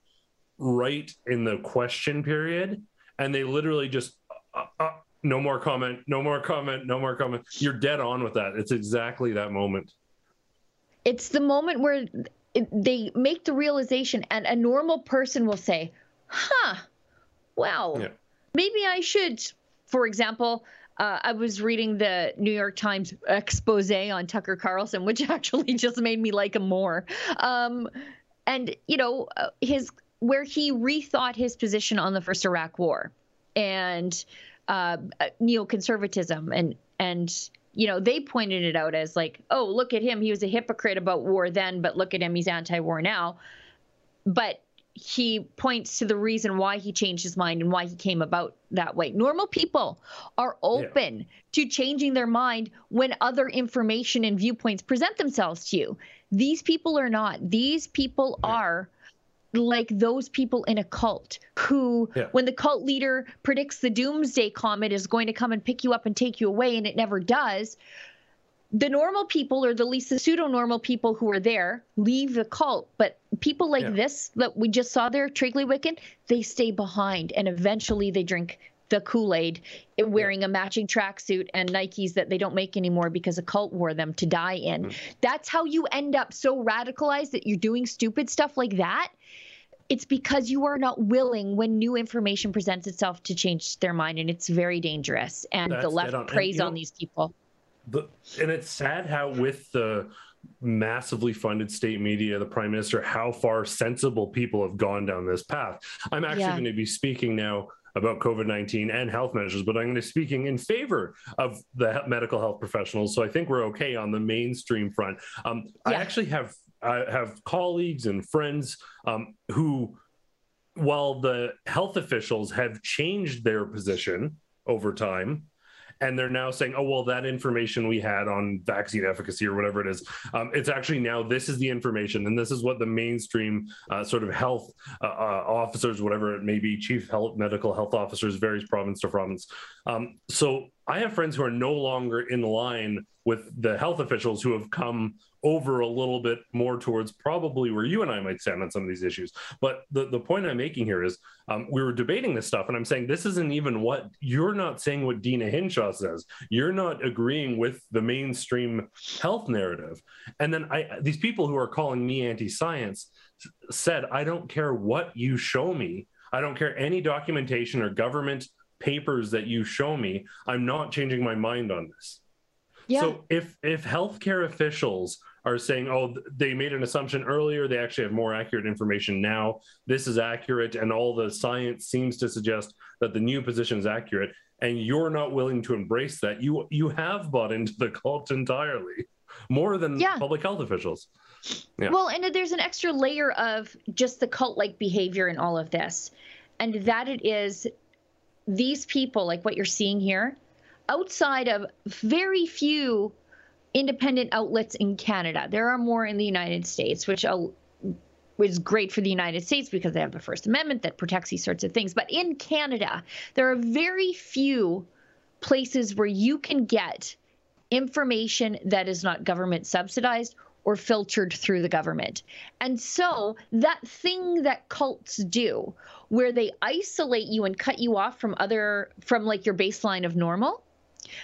right in the question period, and they literally just uh, uh, no more comment, no more comment, no more comment. You're dead on with that. It's exactly that moment. It's the moment where they make the realization, and a normal person will say, "Huh, well, yeah. maybe I should." For example, uh, I was reading the New York Times expose on Tucker Carlson, <laughs> which actually just made me like him more. Um, and you know, uh, his where he rethought his position on the first Iraq War and uh, neoconservatism and and you know they pointed it out as like oh look at him he was a hypocrite about war then but look at him he's anti-war now but he points to the reason why he changed his mind and why he came about that way. Normal people are open yeah. to changing their mind when other information and viewpoints present themselves to you. These people are not. These people yeah. are like those people in a cult who yeah. when the cult leader predicts the doomsday comet is going to come and pick you up and take you away and it never does the normal people or the least the pseudo normal people who are there leave the cult but people like yeah. this that we just saw there Wiccan they stay behind and eventually they drink the Kool-Aid wearing a matching tracksuit and Nikes that they don't make anymore because a cult wore them to die in. Mm. That's how you end up so radicalized that you're doing stupid stuff like that. It's because you are not willing when new information presents itself to change their mind, and it's very dangerous. And That's the left on. preys on these people. And it's sad how with the massively funded state media, the prime minister, how far sensible people have gone down this path. I'm actually yeah. going to be speaking now about COVID 19 and health measures, but I'm going to be speaking in favor of the medical health professionals. So I think we're okay on the mainstream front. Um, yeah. I actually have I have colleagues and friends um, who, while the health officials have changed their position over time, and they're now saying, oh, well, that information we had on vaccine efficacy or whatever it is, um, it's actually now this is the information, and this is what the mainstream uh, sort of health uh, uh, officers, whatever it may be, chief health medical health officers, varies province to province. Um, so I have friends who are no longer in line with the health officials who have come over a little bit more towards probably where you and I might stand on some of these issues. But the, the point I'm making here is um, we were debating this stuff, and I'm saying this isn't even what you're not saying what Deena Hinshaw says. You're not agreeing with the mainstream health narrative. And then I these people who are calling me anti-science said, I don't care what you show me. I don't care any documentation or government papers that you show me. I'm not changing my mind on this. Yeah. So if if healthcare officials are saying, oh, they made an assumption earlier. They actually have more accurate information now. This is accurate. And all the science seems to suggest that the new position is accurate. And you're not willing to embrace that. You you have bought into the cult entirely, more than yeah. public health officials. Yeah. Well, and there's an extra layer of just the cult like behavior in all of this. And that it is these people, like what you're seeing here, outside of very few independent outlets in Canada. There are more in the United States, which is great for the United States because they have the First Amendment that protects these sorts of things. But in Canada, there are very few places where you can get information that is not government subsidized or filtered through the government. And so that thing that cults do, where they isolate you and cut you off from other, from like your baseline of normal,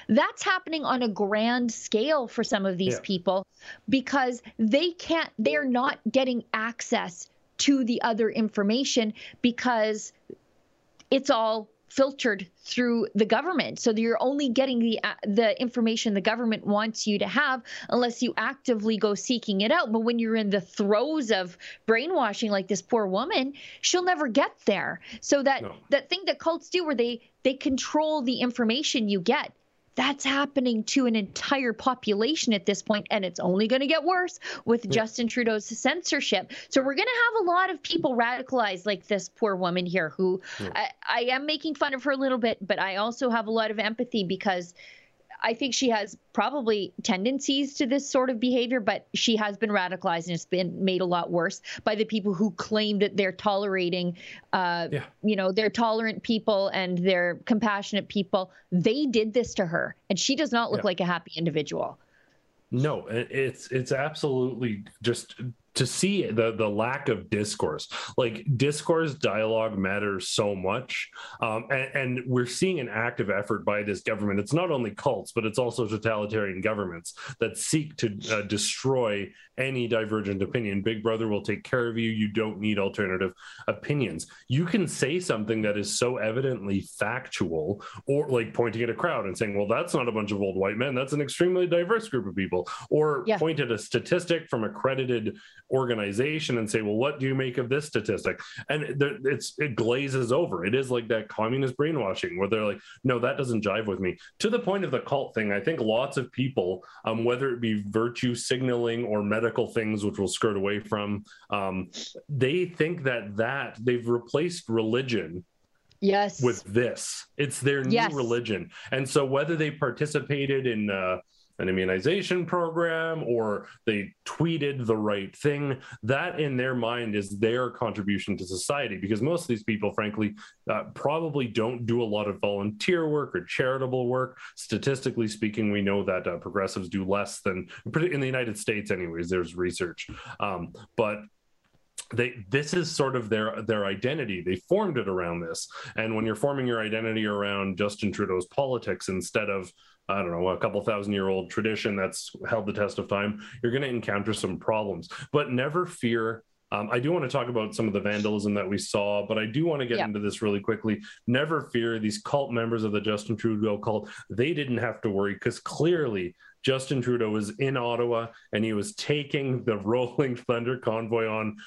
that's happening on a grand scale for some of these yeah. people because they can't, they're not getting access to the other information because it's all filtered through the government. So you're only getting the uh, the information the government wants you to have unless you actively go seeking it out. But when you're in the throes of brainwashing like this poor woman she'll never get there. So that no. that thing that cults do where they they control the information you get that's happening to an entire population at this point, and it's only going to get worse with yeah. Justin Trudeau's censorship. So we're going to have a lot of people radicalized, like this poor woman here, who yeah. I, I am making fun of her a little bit, but I also have a lot of empathy because I think she has probably tendencies to this sort of behavior, but she has been radicalized and it's been made a lot worse by the people who claim that they're tolerating, uh, yeah. you know, they're tolerant people and they're compassionate people. They did this to her, and she does not look yeah. like a happy individual. No, it's it's absolutely just to see the the lack of discourse. Like discourse dialogue matters so much um, and, and, we're seeing an active effort by this government. It's not only cults but it's also totalitarian governments that seek to uh, destroy any divergent opinion. Big brother will take care of you. You don't need alternative opinions. You can say something that is so evidently factual or like pointing at a crowd and saying well that's not a bunch of old white men. That's an extremely diverse group of people or yeah. point at a statistic from accredited organization and say, well, what do you make of this statistic? And it's it glazes over. It is like that communist brainwashing where they're like, no, that doesn't jive with me. To the point of the cult thing, I think lots of people, um, whether it be virtue signaling or medical things, which we'll skirt away from, um, they think that that they've replaced religion yes with this it's their new yes. religion and so whether they participated in uh, an immunization program or they tweeted the right thing that in their mind is their contribution to society because most of these people frankly uh, probably don't do a lot of volunteer work or charitable work. Statistically speaking we know that uh, progressives do less than in the united states anyways there's research. Um, but they this is sort of their their identity. They formed it around this. And when you're forming your identity around justin trudeau's politics instead of I don't know, a couple thousand year old tradition that's held the test of time, you're going to encounter some problems. But never fear. Um, I do want to talk about some of the vandalism that we saw, but I do want to get yeah. into this really quickly. Never fear these cult members of the Justin Trudeau cult. They didn't have to worry because clearly Justin Trudeau was in Ottawa and he was taking the <laughs> Rolling Thunder convoy on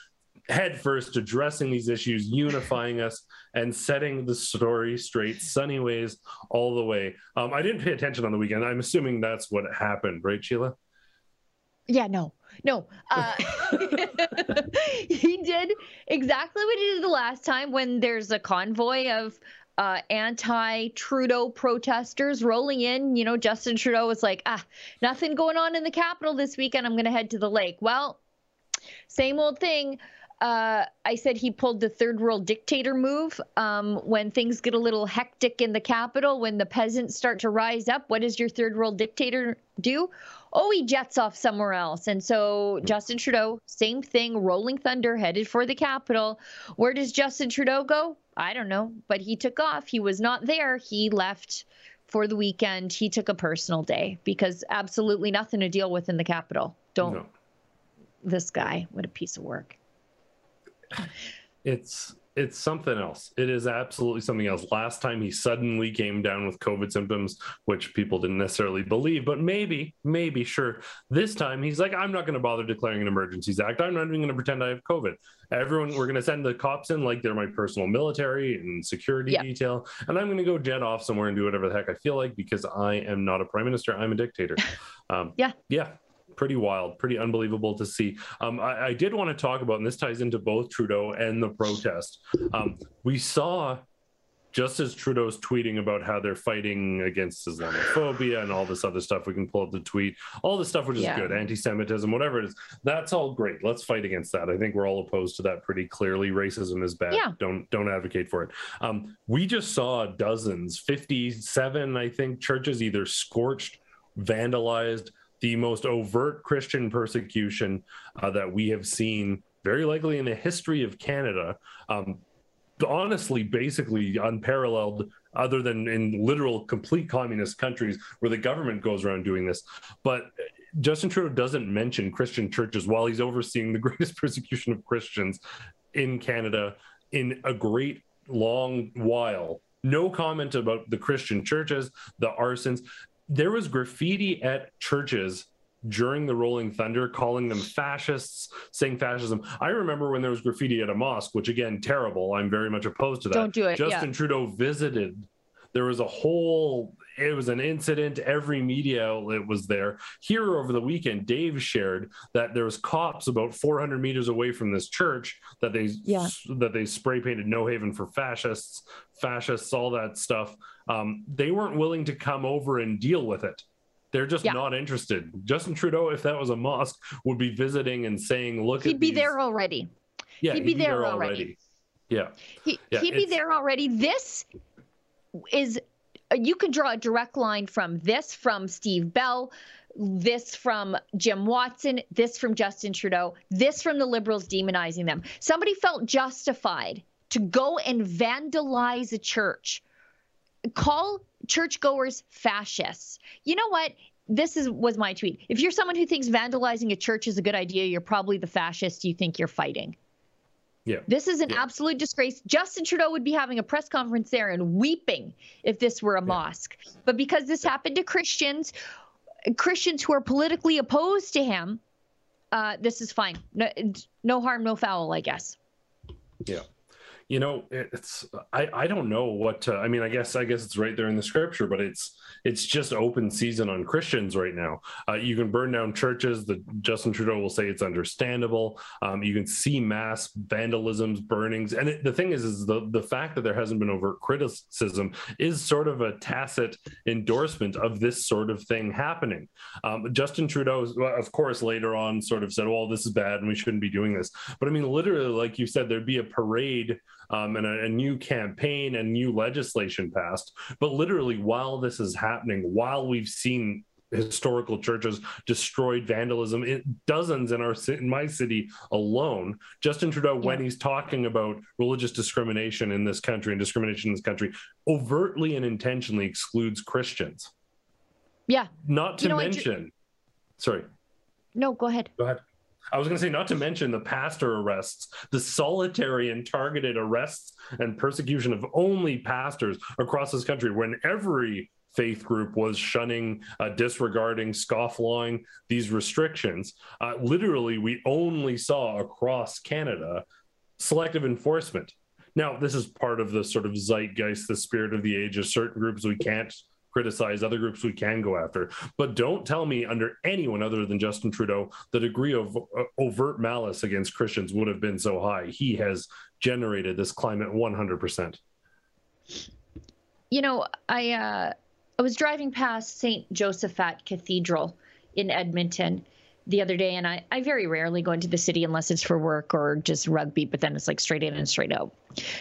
headfirst addressing these issues, unifying us, and setting the story straight, sunny ways all the way. Um, I didn't pay attention on the weekend. I'm assuming that's what happened, right, Sheila? Yeah, no, no. Uh, <laughs> he did exactly what he did the last time when there's a convoy of uh, anti Trudeau protesters rolling in. You know, Justin Trudeau was like, ah, nothing going on in the capital this weekend. I'm going to head to the lake. Well, same old thing uh, I said he pulled the third world dictator move. Um, when things get a little hectic in the capital, when the peasants start to rise up, what does your third world dictator do? Oh, he jets off somewhere else. And so Justin Trudeau, same thing, rolling thunder, headed for the capital. Where does Justin Trudeau go? I don't know, but he took off. He was not there. He left for the weekend. He took a personal day because absolutely nothing to deal with in the capital. Don't. No. This guy, what a piece of work it's it's something else. It is absolutely something else. Last time he suddenly came down with COVID symptoms, which people didn't necessarily believe, but maybe, maybe, sure. This time he's like, I'm not going to bother declaring an emergencies act. I'm not even going to pretend I have COVID. Everyone, we're going to send the cops in like they're my personal military and security yeah. detail, and I'm going to go jet off somewhere and do whatever the heck I feel like because I am not a prime minister. I'm a dictator. <laughs> Um, yeah, yeah pretty wild, pretty unbelievable to see. Um, I, I, did want to talk about, and this ties into both Trudeau and the protest. Um, we saw just as Trudeau's tweeting about how they're fighting against Islamophobia and all this other stuff, we can pull up the tweet, all the stuff which is yeah. good, anti-Semitism, whatever it is. That's all great. Let's fight against that. I think we're all opposed to that pretty clearly. Racism is bad. Yeah. Don't don't advocate for it. Um, we just saw dozens, fifty-seven, I think, churches either scorched, vandalized, the most overt Christian persecution uh, that we have seen, very likely in the history of Canada. Um, honestly, basically unparalleled, other than in literal complete communist countries where the government goes around doing this. But Justin Trudeau doesn't mention Christian churches while he's overseeing the <laughs> greatest persecution of Christians in Canada in a great long while, no comment about the Christian churches, the arsons. There was graffiti at churches during the Rolling Thunder, calling them fascists, saying fascism. I remember when there was graffiti at a mosque, which again, terrible. I'm very much opposed to that. Don't do it. Justin yeah. Trudeau visited. There was a whole it was an incident. Every media outlet was there. Here over the weekend, Dave shared that there was cops about 400 meters away from this church that they yeah. that they spray painted "No Haven for Fascists," fascists, all that stuff. Um, they weren't willing to come over and deal with it. They're just yeah. not interested. Justin Trudeau, if that was a mosque, would be visiting and saying, "Look, he'd be these. there already." Yeah, he'd, he'd be, there, there already. already. Yeah, he, yeah, he'd be there already. This is you can draw a direct line from this from Steve Bell, this from Jim Watson, this from Justin Trudeau, this from the Liberals demonizing them. Somebody felt justified to go and vandalize a church, call churchgoers fascists. You know what? This is was my tweet. If you're someone who thinks vandalizing a church is a good idea, you're probably the fascist you think you're fighting. Yeah. This is an yeah. absolute disgrace. Justin Trudeau would be having a press conference there and weeping if this were a yeah. mosque. But because this happened to Christians, Christians who are politically opposed to him, uh, this is fine. No, no harm, no foul, I guess. Yeah you know it's i i don't know what to, i mean i guess i guess it's right there in the scripture but it's it's just open season on christians right now. Uh, you can burn down churches. The justin trudeau will say it's understandable. Um, you can see mass vandalisms burnings. And it, the thing is is the the fact that there hasn't been overt criticism is sort of a tacit endorsement of this sort of thing happening. Um, justin trudeau of course later on sort of said well this is bad and we shouldn't be doing this. But i mean literally like you said there'd be a parade um, and a, a, new campaign and new legislation passed. But literally, while this is happening, while we've seen historical churches destroyed vandalism in dozens in our in my city alone justin trudeau yeah. when he's talking about religious discrimination in this country and discrimination in this country overtly and intentionally excludes christians. Yeah. Not to you know, mention sorry. No go ahead. Go ahead I was going to say, not to mention the pastor arrests, the solitary and targeted arrests and persecution of only pastors across this country when every faith group was shunning, uh, disregarding, scofflawing these restrictions. Uh, literally, we only saw across Canada selective enforcement. Now, this is part of the sort of zeitgeist, the spirit of the age of certain groups we can't criticize other groups we can go after. But don't tell me under anyone other than justin trudeau the degree of uh, overt malice against christians would have been so high. He has generated this climate 100% you know i uh i was driving past st Josaphat cathedral in edmonton the other day, and I, I very rarely go into the city unless it's for work or just rugby, but then it's like straight in and straight out.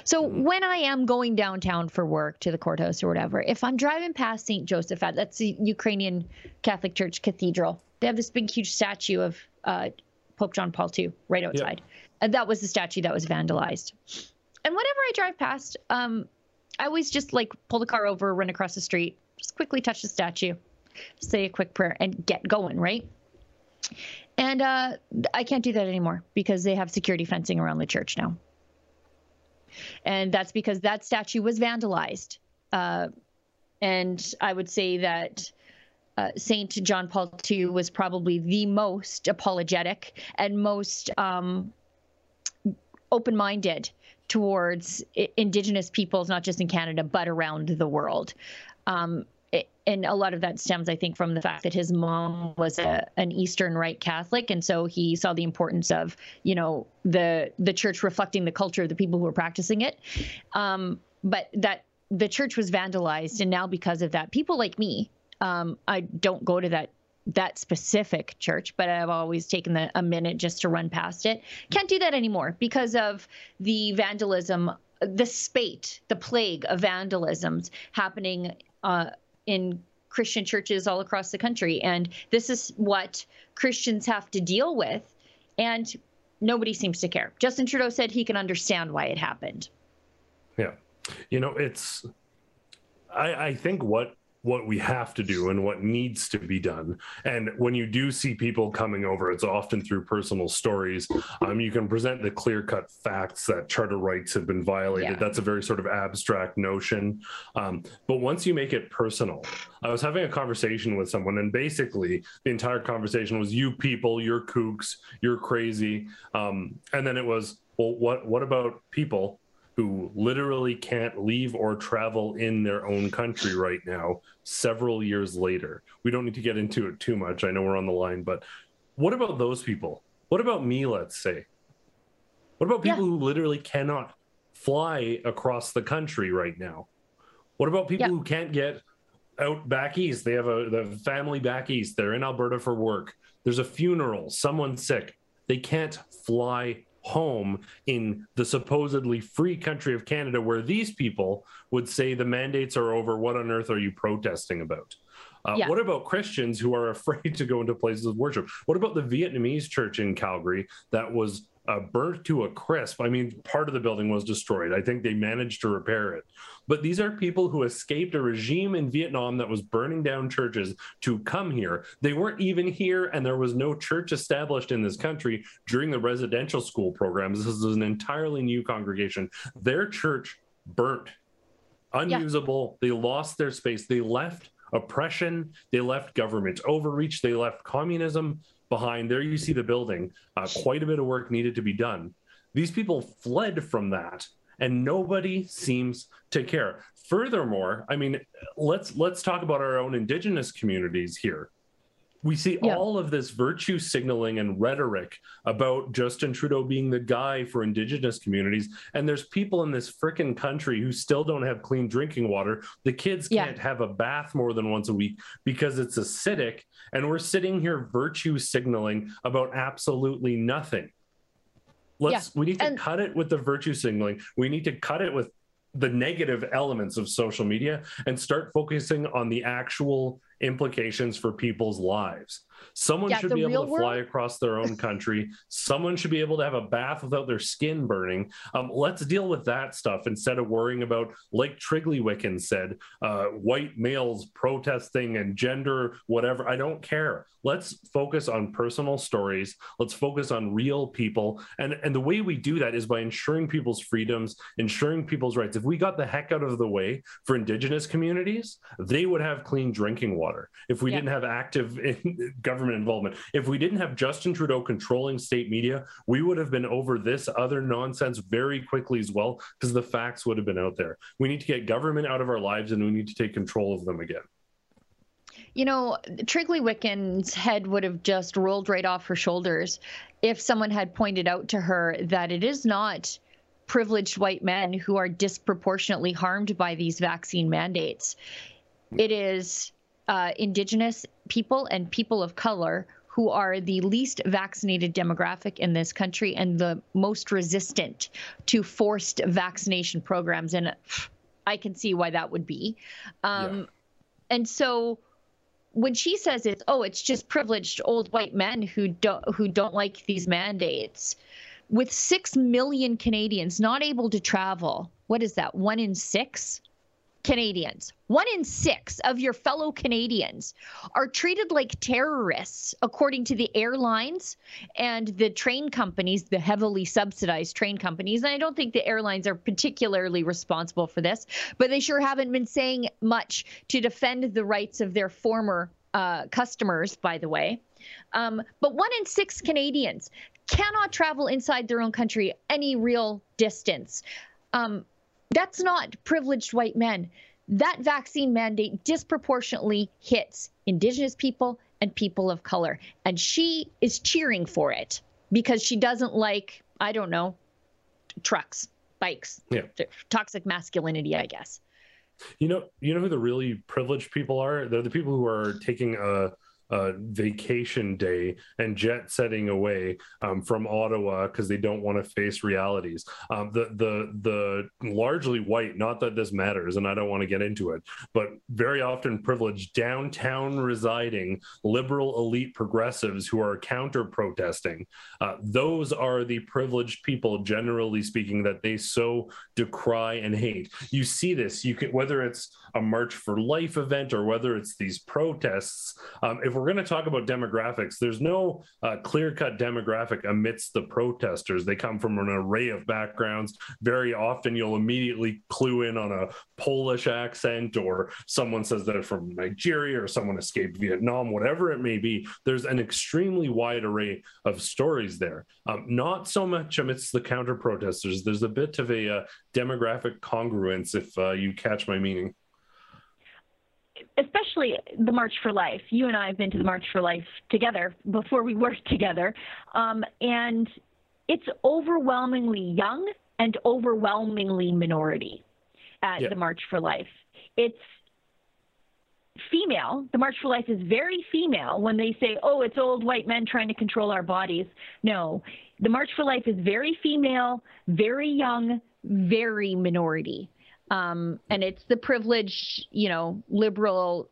So mm-hmm. when I am going downtown for work to the courthouse or whatever, if I'm driving past St. Josaphat, that's the Ukrainian Catholic Church Cathedral, they have this big, huge statue of uh, Pope John Paul II right outside. And that was the statue that was vandalized. And whenever I drive past, um, I always just like pull the car over, run across the street, just quickly touch the statue, say a quick prayer, and get going, right? And uh, I can't do that anymore because they have security fencing around the church now. And that's because that statue was vandalized. Uh, and I would say that uh, Saint John Paul II was probably the most apologetic and most um, open minded towards Indigenous peoples, not just in Canada, but around the world. Um, and a lot of that stems, I think, from the fact that his mom was a, an Eastern Rite Catholic, and so he saw the importance of, you know, the the church reflecting the culture of the people who were practicing it. Um, but that the church was vandalized, and now because of that, people like me, um, I don't go to that that specific church, but I've always taken the, a minute just to run past it. Can't do that anymore because of the vandalism, the spate, the plague of vandalisms happening. Uh, in Christian churches all across the country. And this is what Christians have to deal with. And nobody seems to care. Justin Trudeau said he can understand why it happened. Yeah. You know, it's, I, I think what what we have to do and what needs to be done. And when you do see people coming over, it's often through personal stories. Um, you can present the clear cut facts that charter rights have been violated. Yeah. That's a very sort of abstract notion. Um, but once you make it personal, I was having a conversation with someone, and basically the entire conversation was you people, you're kooks, you're crazy. Um, and then it was, well, what what about people who literally can't leave or travel in their own country right now, several years later. We don't need to get into it too much. I know we're on the line, but what about those people? What about me, let's say? What about people yeah. who literally cannot fly across the country right now? What about people yeah. who can't get out back east? They have a the family back east. They're in Alberta for work. There's a funeral, someone's sick. They can't fly home in the supposedly free country of Canada, where these people would say the mandates are over. What on earth are you protesting about? Uh, yeah. What about Christians who are <laughs> afraid to go into places of worship? What about the Vietnamese church in Calgary that was uh, burnt to a crisp. I mean, part of the building was destroyed. I think they managed to repair it. But these are people who escaped a regime in Vietnam that was burning down churches to come here. They weren't even here, and there was no church established in this country during the residential school programs. This is an entirely new congregation. Their church burnt, unusable. Yeah. They lost their space. They left oppression. They left government overreach. They left communism behind. There you see the building. Uh, quite a bit of work needed to be done. These people fled from that and nobody seems to care. Furthermore, I mean, let's let's talk about our own indigenous communities here we see yeah. all of this virtue signaling and rhetoric about Justin Trudeau being the guy for indigenous communities. And there's people in this freaking country who still don't have clean drinking water. The kids can't have a bath more than once a week because it's acidic. And we're sitting here virtue signaling about absolutely nothing. Let's yeah. we need to and- cut it with the virtue signaling. We need to cut it with the negative elements of social media and start focusing on the actual implications for people's lives. Someone yeah, should be able to world? fly across their own country. Someone should be able to have a bath without their skin burning. Um, let's deal with that stuff instead of worrying about, like Triggly Wiccan said, uh, white males protesting and gender, whatever. I don't care. Let's focus on personal stories. Let's focus on real people. And, and the way we do that is by ensuring people's freedoms, ensuring people's rights. If we got the heck out of the way for Indigenous communities, they would have clean drinking water. If we yeah. didn't have active <laughs> government involvement. If we didn't have Justin Trudeau controlling state media, we would have been over this other nonsense very quickly as well, because the facts would have been out there. We need to get government out of our lives and we need to take control of them again. You know, Triggly head would have just rolled right off her shoulders if someone had pointed out to her that it is not privileged white men who are disproportionately harmed by these vaccine mandates. It is uh, indigenous people and people of color who are the least vaccinated demographic in this country and the most resistant to forced vaccination programs. And I can see why that would be. Um, yeah. And so when she says it's oh it's just privileged old white men who don't who don't like these mandates with 6 million Canadians not able to travel what is that one in 6 Canadians, one in six of your fellow Canadians are treated like terrorists, according to the airlines and the train companies, the heavily subsidized train companies. And I don't think the airlines are particularly responsible for this, but they sure haven't been saying much to defend the rights of their former uh, customers, by the way. Um, but one in six Canadians cannot travel inside their own country any real distance. Um, that's not privileged white men. That vaccine mandate disproportionately hits Indigenous people and people of color. And she is cheering for it because she doesn't like, I don't know, trucks, bikes, yeah. toxic masculinity, I guess. You know, you know who the really privileged people are? They're the people who are taking a vacation day and jet setting away um, from Ottawa because they don't want to face realities. Um, the the the largely white, not that this matters, and I don't want to get into it, but very often privileged downtown residing liberal elite progressives who are counter protesting. Uh, those are the privileged people, generally speaking, that they so decry and hate. You see this. You can whether it's a March for Life event or whether it's these protests. Um, if we're going to talk about demographics, there's no uh, clear cut demographic amidst the protesters. They come from an array of backgrounds. Very often, you'll immediately clue in on a Polish accent, or someone says they're from Nigeria, or someone escaped Vietnam, whatever it may be. There's an extremely wide array of stories there. Um, not so much amidst the counter protesters. There's a bit of a uh, demographic congruence, if uh, you catch my meaning especially the March for Life. You and I have been to the March for Life together before we worked <laughs> together. Um, and it's overwhelmingly young and overwhelmingly minority at the March for Life. It's female. The March for Life is very female when they say, oh, it's old white men trying to control our bodies. No, the March for Life is very female, very young, very minority. Um, and it's the privileged, you know, liberal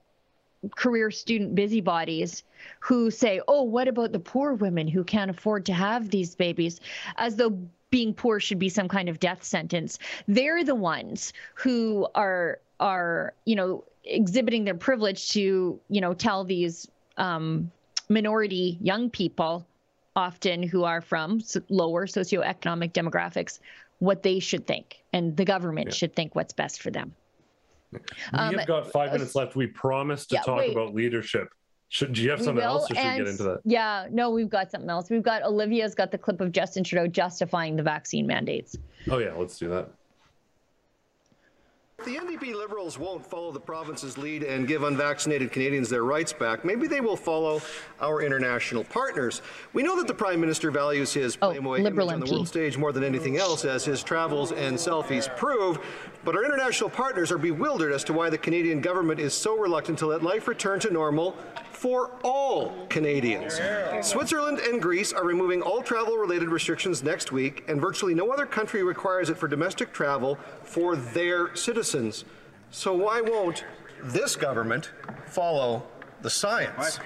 career student busybodies who say, oh, what about the poor women who can't afford to have these babies? As though being poor should be some kind of death sentence. They're the ones who are are you know exhibiting their privilege to you know tell these um, minority young people often who are from lower socioeconomic demographics what they should think, and the government yeah. should think what's best for them. We um, have got five uh, minutes left. We promised to yeah, talk wait. about leadership. Should, do you have something else, or should and, we get into that? Yeah, no, we've got something else. We've got Olivia's got the clip of Justin Trudeau justifying the vaccine mandates. Oh yeah, let's do that. The NDP Liberals won't follow the province's lead and give unvaccinated Canadians their rights back. Maybe they will follow our international partners. We know that the Prime Minister values his oh, Playboy image on the world stage more than anything else, as his travels and selfies prove. But our international partners are bewildered as to why the Canadian government is so reluctant to let life return to normal for all Canadians. Switzerland and Greece are removing all travel related restrictions next week, and virtually no other country requires it for domestic travel for their citizens. So why won't this government follow the science.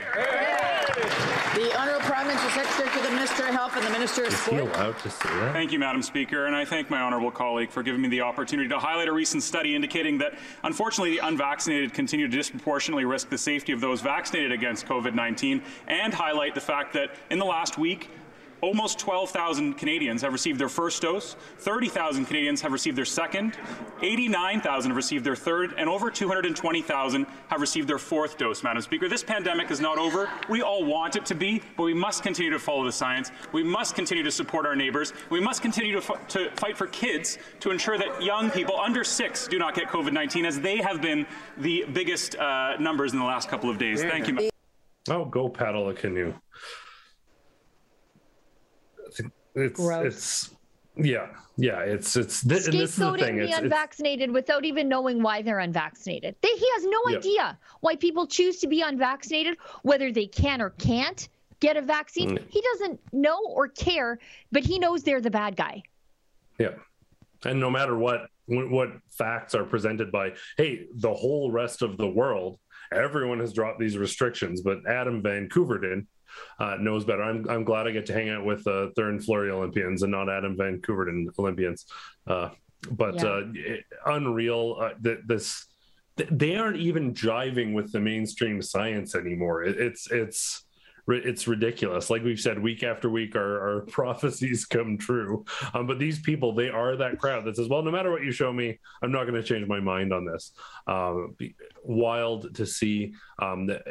The Honourable Prime Minister, Secretary to the Minister of Health and the Minister of Sport. allowed to say that? Thank you, Madam Speaker, and I thank my honourable colleague for giving me the opportunity to highlight a recent study indicating that, unfortunately, the unvaccinated continue to disproportionately risk the safety of those vaccinated against COVID-19, and highlight the fact that in the last week, almost 12,000 Canadians have received their first dose, 30,000 Canadians have received their second, 89,000 have received their third, and over 220,000 have received their fourth dose, Madam Speaker. This pandemic is not over. We all want it to be, but we must continue to follow the science. We must continue to support our neighbours. We must continue to, to fight for kids to ensure that young people under six do not get COVID-19, as they have been the biggest uh, numbers in the last couple of days. Thank you. Oh, go paddle a canoe it's Gross. it's yeah yeah it's it's th- this is the, thing. the it's, unvaccinated it's, without even knowing why they're unvaccinated they, he has no idea why people choose to be unvaccinated whether they can or can't get a vaccine mm. he doesn't know or care but he knows they're the bad guy yeah and no matter what what facts are presented by hey the whole rest of the world everyone has dropped these restrictions but Adam van Koeverden did uh, knows better. I'm, I'm glad I get to hang out with uh, Theoren Fleury Olympians and not Adam Van Koeverden Olympians. Uh, but yeah. uh, it, unreal uh, that this they aren't even jiving with the mainstream science anymore. It, it's it's it's ridiculous. Like we've said, week after week, our, our <laughs> prophecies come true. Um, but these people, they are that crowd that says, "Well, no matter what you show me, I'm not going to change my mind on this." Um, wild to see. Um, that,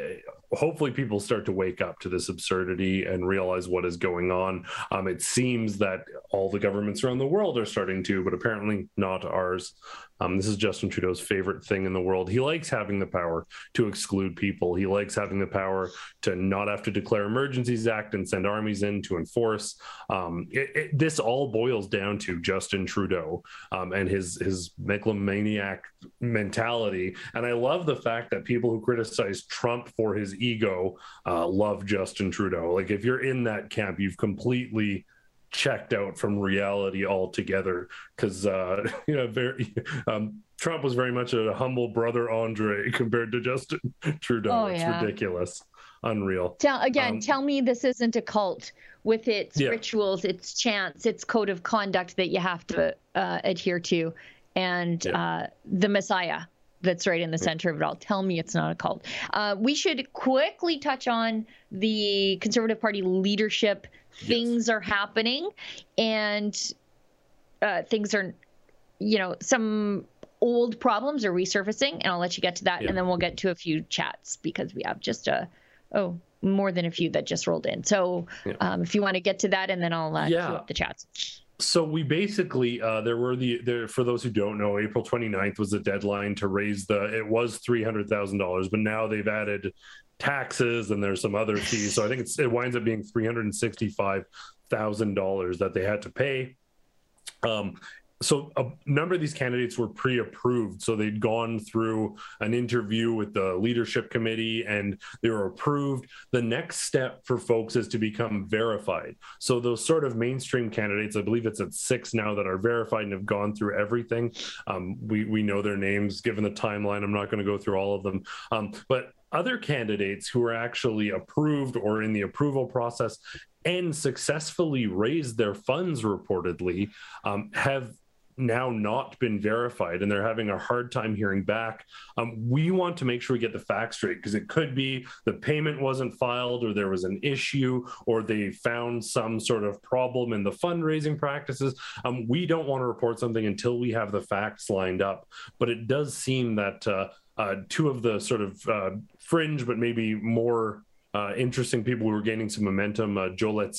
hopefully, people start to wake up to this absurdity and realize what is going on. Um, it seems that all the governments around the world are starting to, but apparently not ours. Um, this is Justin Trudeau's favorite thing in the world. He likes having the power to exclude people. He likes having the power to not have to declare emergencies act and send armies in to enforce. Um, it, it, this all boils down to Justin Trudeau um, and his his megalomaniac mentality. And I love the fact that people who criticize Trump for his ego uh, love Justin Trudeau. Like if you're in that camp, you've completely checked out from reality altogether because uh, <laughs> you know very um, Trump was very much a humble brother Andre <laughs> compared to Justin Trudeau. Oh, it's yeah. ridiculous, unreal. Tell again, um, tell me this isn't a cult with its yeah. rituals, its chants, its code of conduct that you have to uh, adhere to, and yeah. uh, the Messiah that's right in the center of it all. Tell me it's not a cult. Uh, we should quickly touch on the Conservative Party leadership. Things yes. are happening, and uh, things are, you know, some old problems are resurfacing, and I'll let you get to that, yeah. and then we'll get to a few chats because we have just a oh more than a few that just rolled in. So yeah. um, if you want to get to that, and then I'll uh, yeah. queue up the chats so we basically uh, there were the there for those who don't know april 29th was the deadline to raise the it was $300000 but now they've added taxes and there's some other fees. So i think it winds up being $365000 that they had to pay. Um, so a number of these candidates were pre-approved. So they'd gone through an interview with the leadership committee and they were approved. The next step for folks is to become verified. So those sort of mainstream candidates i believe it's at six now that are verified and have gone through everything. Um, we, we know their names given the timeline i'm not going to go through all of them. Um, but other candidates who are actually approved or in the approval process and successfully raised their funds reportedly um, have now not been verified and they're having a hard time hearing back. Um, we want to make sure we get the facts straight because it could be the payment wasn't filed or there was an issue or they found some sort of problem in the fundraising practices. Um, we don't want to report something until we have the facts lined up. But it does seem that uh, uh, two of the sort of uh, fringe, but maybe more uh, interesting people who are gaining some momentum, uh, Joel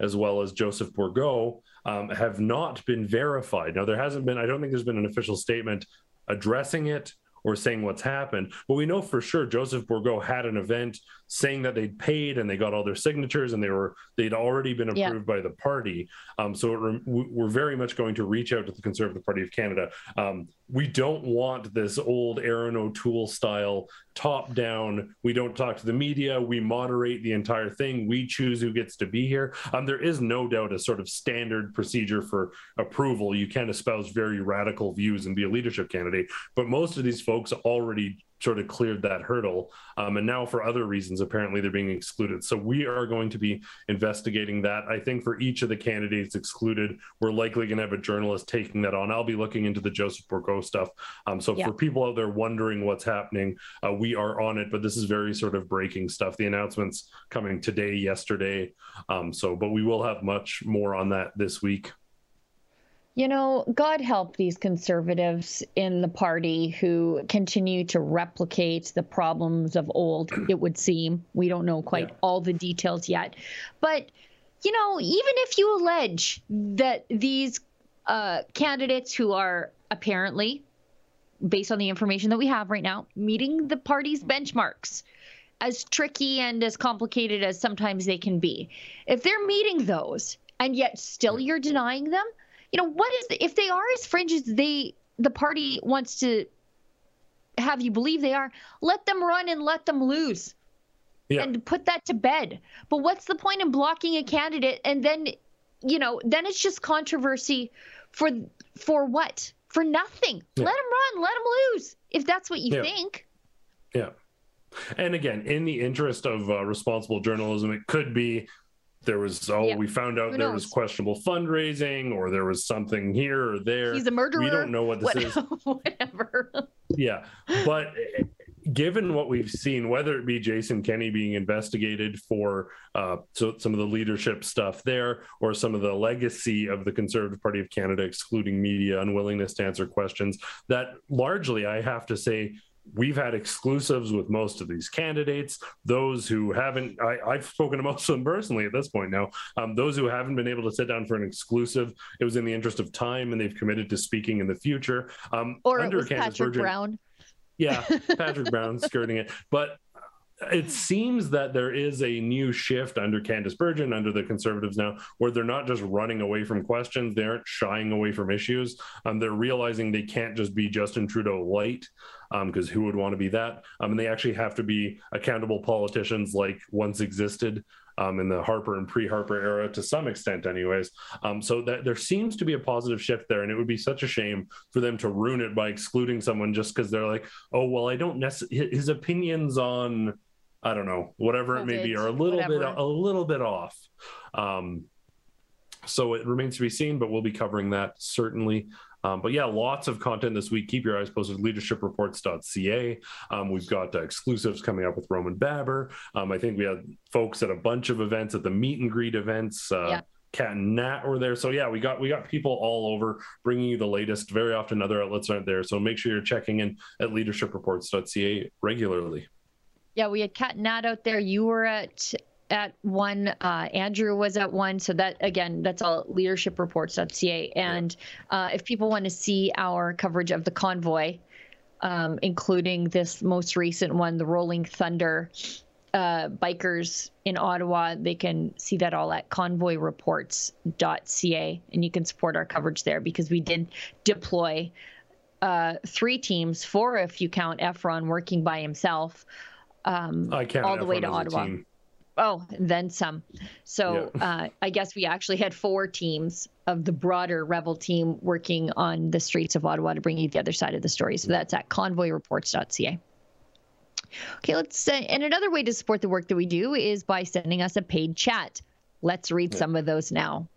as well as Joseph Bourgault, um, have not been verified. Now, there hasn't been, I don't think there's been an official statement addressing it or saying what's happened. But we know for sure Joseph Bourgault had an event saying that they'd paid and they got all their signatures and they were they'd already been approved yeah. by the party. Um, so re- we're very much going to reach out to the Conservative Party of Canada. Um, we don't want this old Erin O'Toole style top down. We don't talk to the media. We moderate the entire thing. We choose who gets to be here. Um, there is no doubt a sort of standard procedure for approval. You can espouse very radical views and be a leadership candidate, but most of these folks already sort of cleared that hurdle. Um, and now, for other reasons, apparently they're being excluded. So we are going to be investigating that. I think for each of the candidates excluded, we're likely going to have a journalist taking that on. I'll be looking into the Joseph Bourgault stuff. Um, so yeah. for people out there wondering what's happening, uh, we are on it. But this is very sort of breaking stuff. The announcements coming today, yesterday. Um, so, but we will have much more on that this week. You know, God help these conservatives in the party who continue to replicate the problems of old, it would seem. We don't know quite yeah. all the details yet. But, you know, even if you allege that these uh, candidates who are apparently, based on the information that we have right now, meeting the party's benchmarks, as tricky and as complicated as sometimes they can be, if they're meeting those and yet still you're denying them, you know, what is if they are as fringe as they the party wants to have you believe they are, let them run and let them lose. Yeah. And put that to bed. But what's the point in blocking a candidate and then you know, then it's just controversy for for what? For nothing. Yeah. Let them run, let them lose if that's what you yeah. think. Yeah. And again, in the interest of uh, responsible journalism, it could be there was oh yeah. we found out there was questionable fundraising or there was something here or there. He's a murderer. we don't know what this what, is. <laughs> whatever. Yeah but given what we've seen whether it be jason kenney being investigated for uh, so some of the leadership stuff there or some of the legacy of the conservative party of canada excluding media unwillingness to answer questions that largely i have to say we've had exclusives with most of these candidates. Those who haven't, I, have spoken to most of them personally at this point now. Um, those who haven't been able to sit down for an exclusive, it was in the interest of time, and they've committed to speaking in the future. Um, or under it was Candice Patrick Brown. Yeah, <laughs> Patrick Brown skirting it, but it seems that there is a new shift under Candice Bergen, under the Conservatives now, where they're not just running away from questions, they aren't shying away from issues. Um, they're realizing they can't just be Justin Trudeau light. Because um, who would want to be that? Um, and they actually have to be accountable politicians like once existed um, in the Harper and pre-Harper era to some extent, anyways. Um, so that there seems to be a positive shift there, and it would be such a shame for them to ruin it by excluding someone just because they're like, oh well, I don't necessarily his opinions on I don't know whatever it may be are a little whatever. bit a little bit off. Um, so it remains to be seen, but we'll be covering that certainly. Um, but yeah, lots of content this week. Keep your eyes posted. Leadershipreports.ca. Um, we've got uh, exclusives coming up with Roman Baber. Um, I think we had folks at a bunch of events at the meet and greet events. Uh, yeah. Cat and Nat were there. So yeah, we got we got people all over bringing you the latest. Very often other outlets aren't there, so make sure you're checking in at leadershipreports.ca regularly. Yeah, we had Cat and Nat out there. You were at at one. Uh, Andrew was at one. So that again, that's all leadershipreports.ca. And uh, if people want to see our coverage of the convoy, um, including this most recent one, the Rolling Thunder uh, bikers in Ottawa, they can see that all at convoyreports.ca, and you can support our coverage there because we did deploy uh, three teams, four if you count Efron working by himself, um, all the way to Ottawa. Oh, and then some. So yeah. uh, I guess we actually had four teams of the broader Rebel team working on the streets of Ottawa to bring you the other side of the story. So that's at convoyreports.ca. Okay, let's. Uh, and another way to support the work that we do is by sending us a paid chat. Let's read some of those now.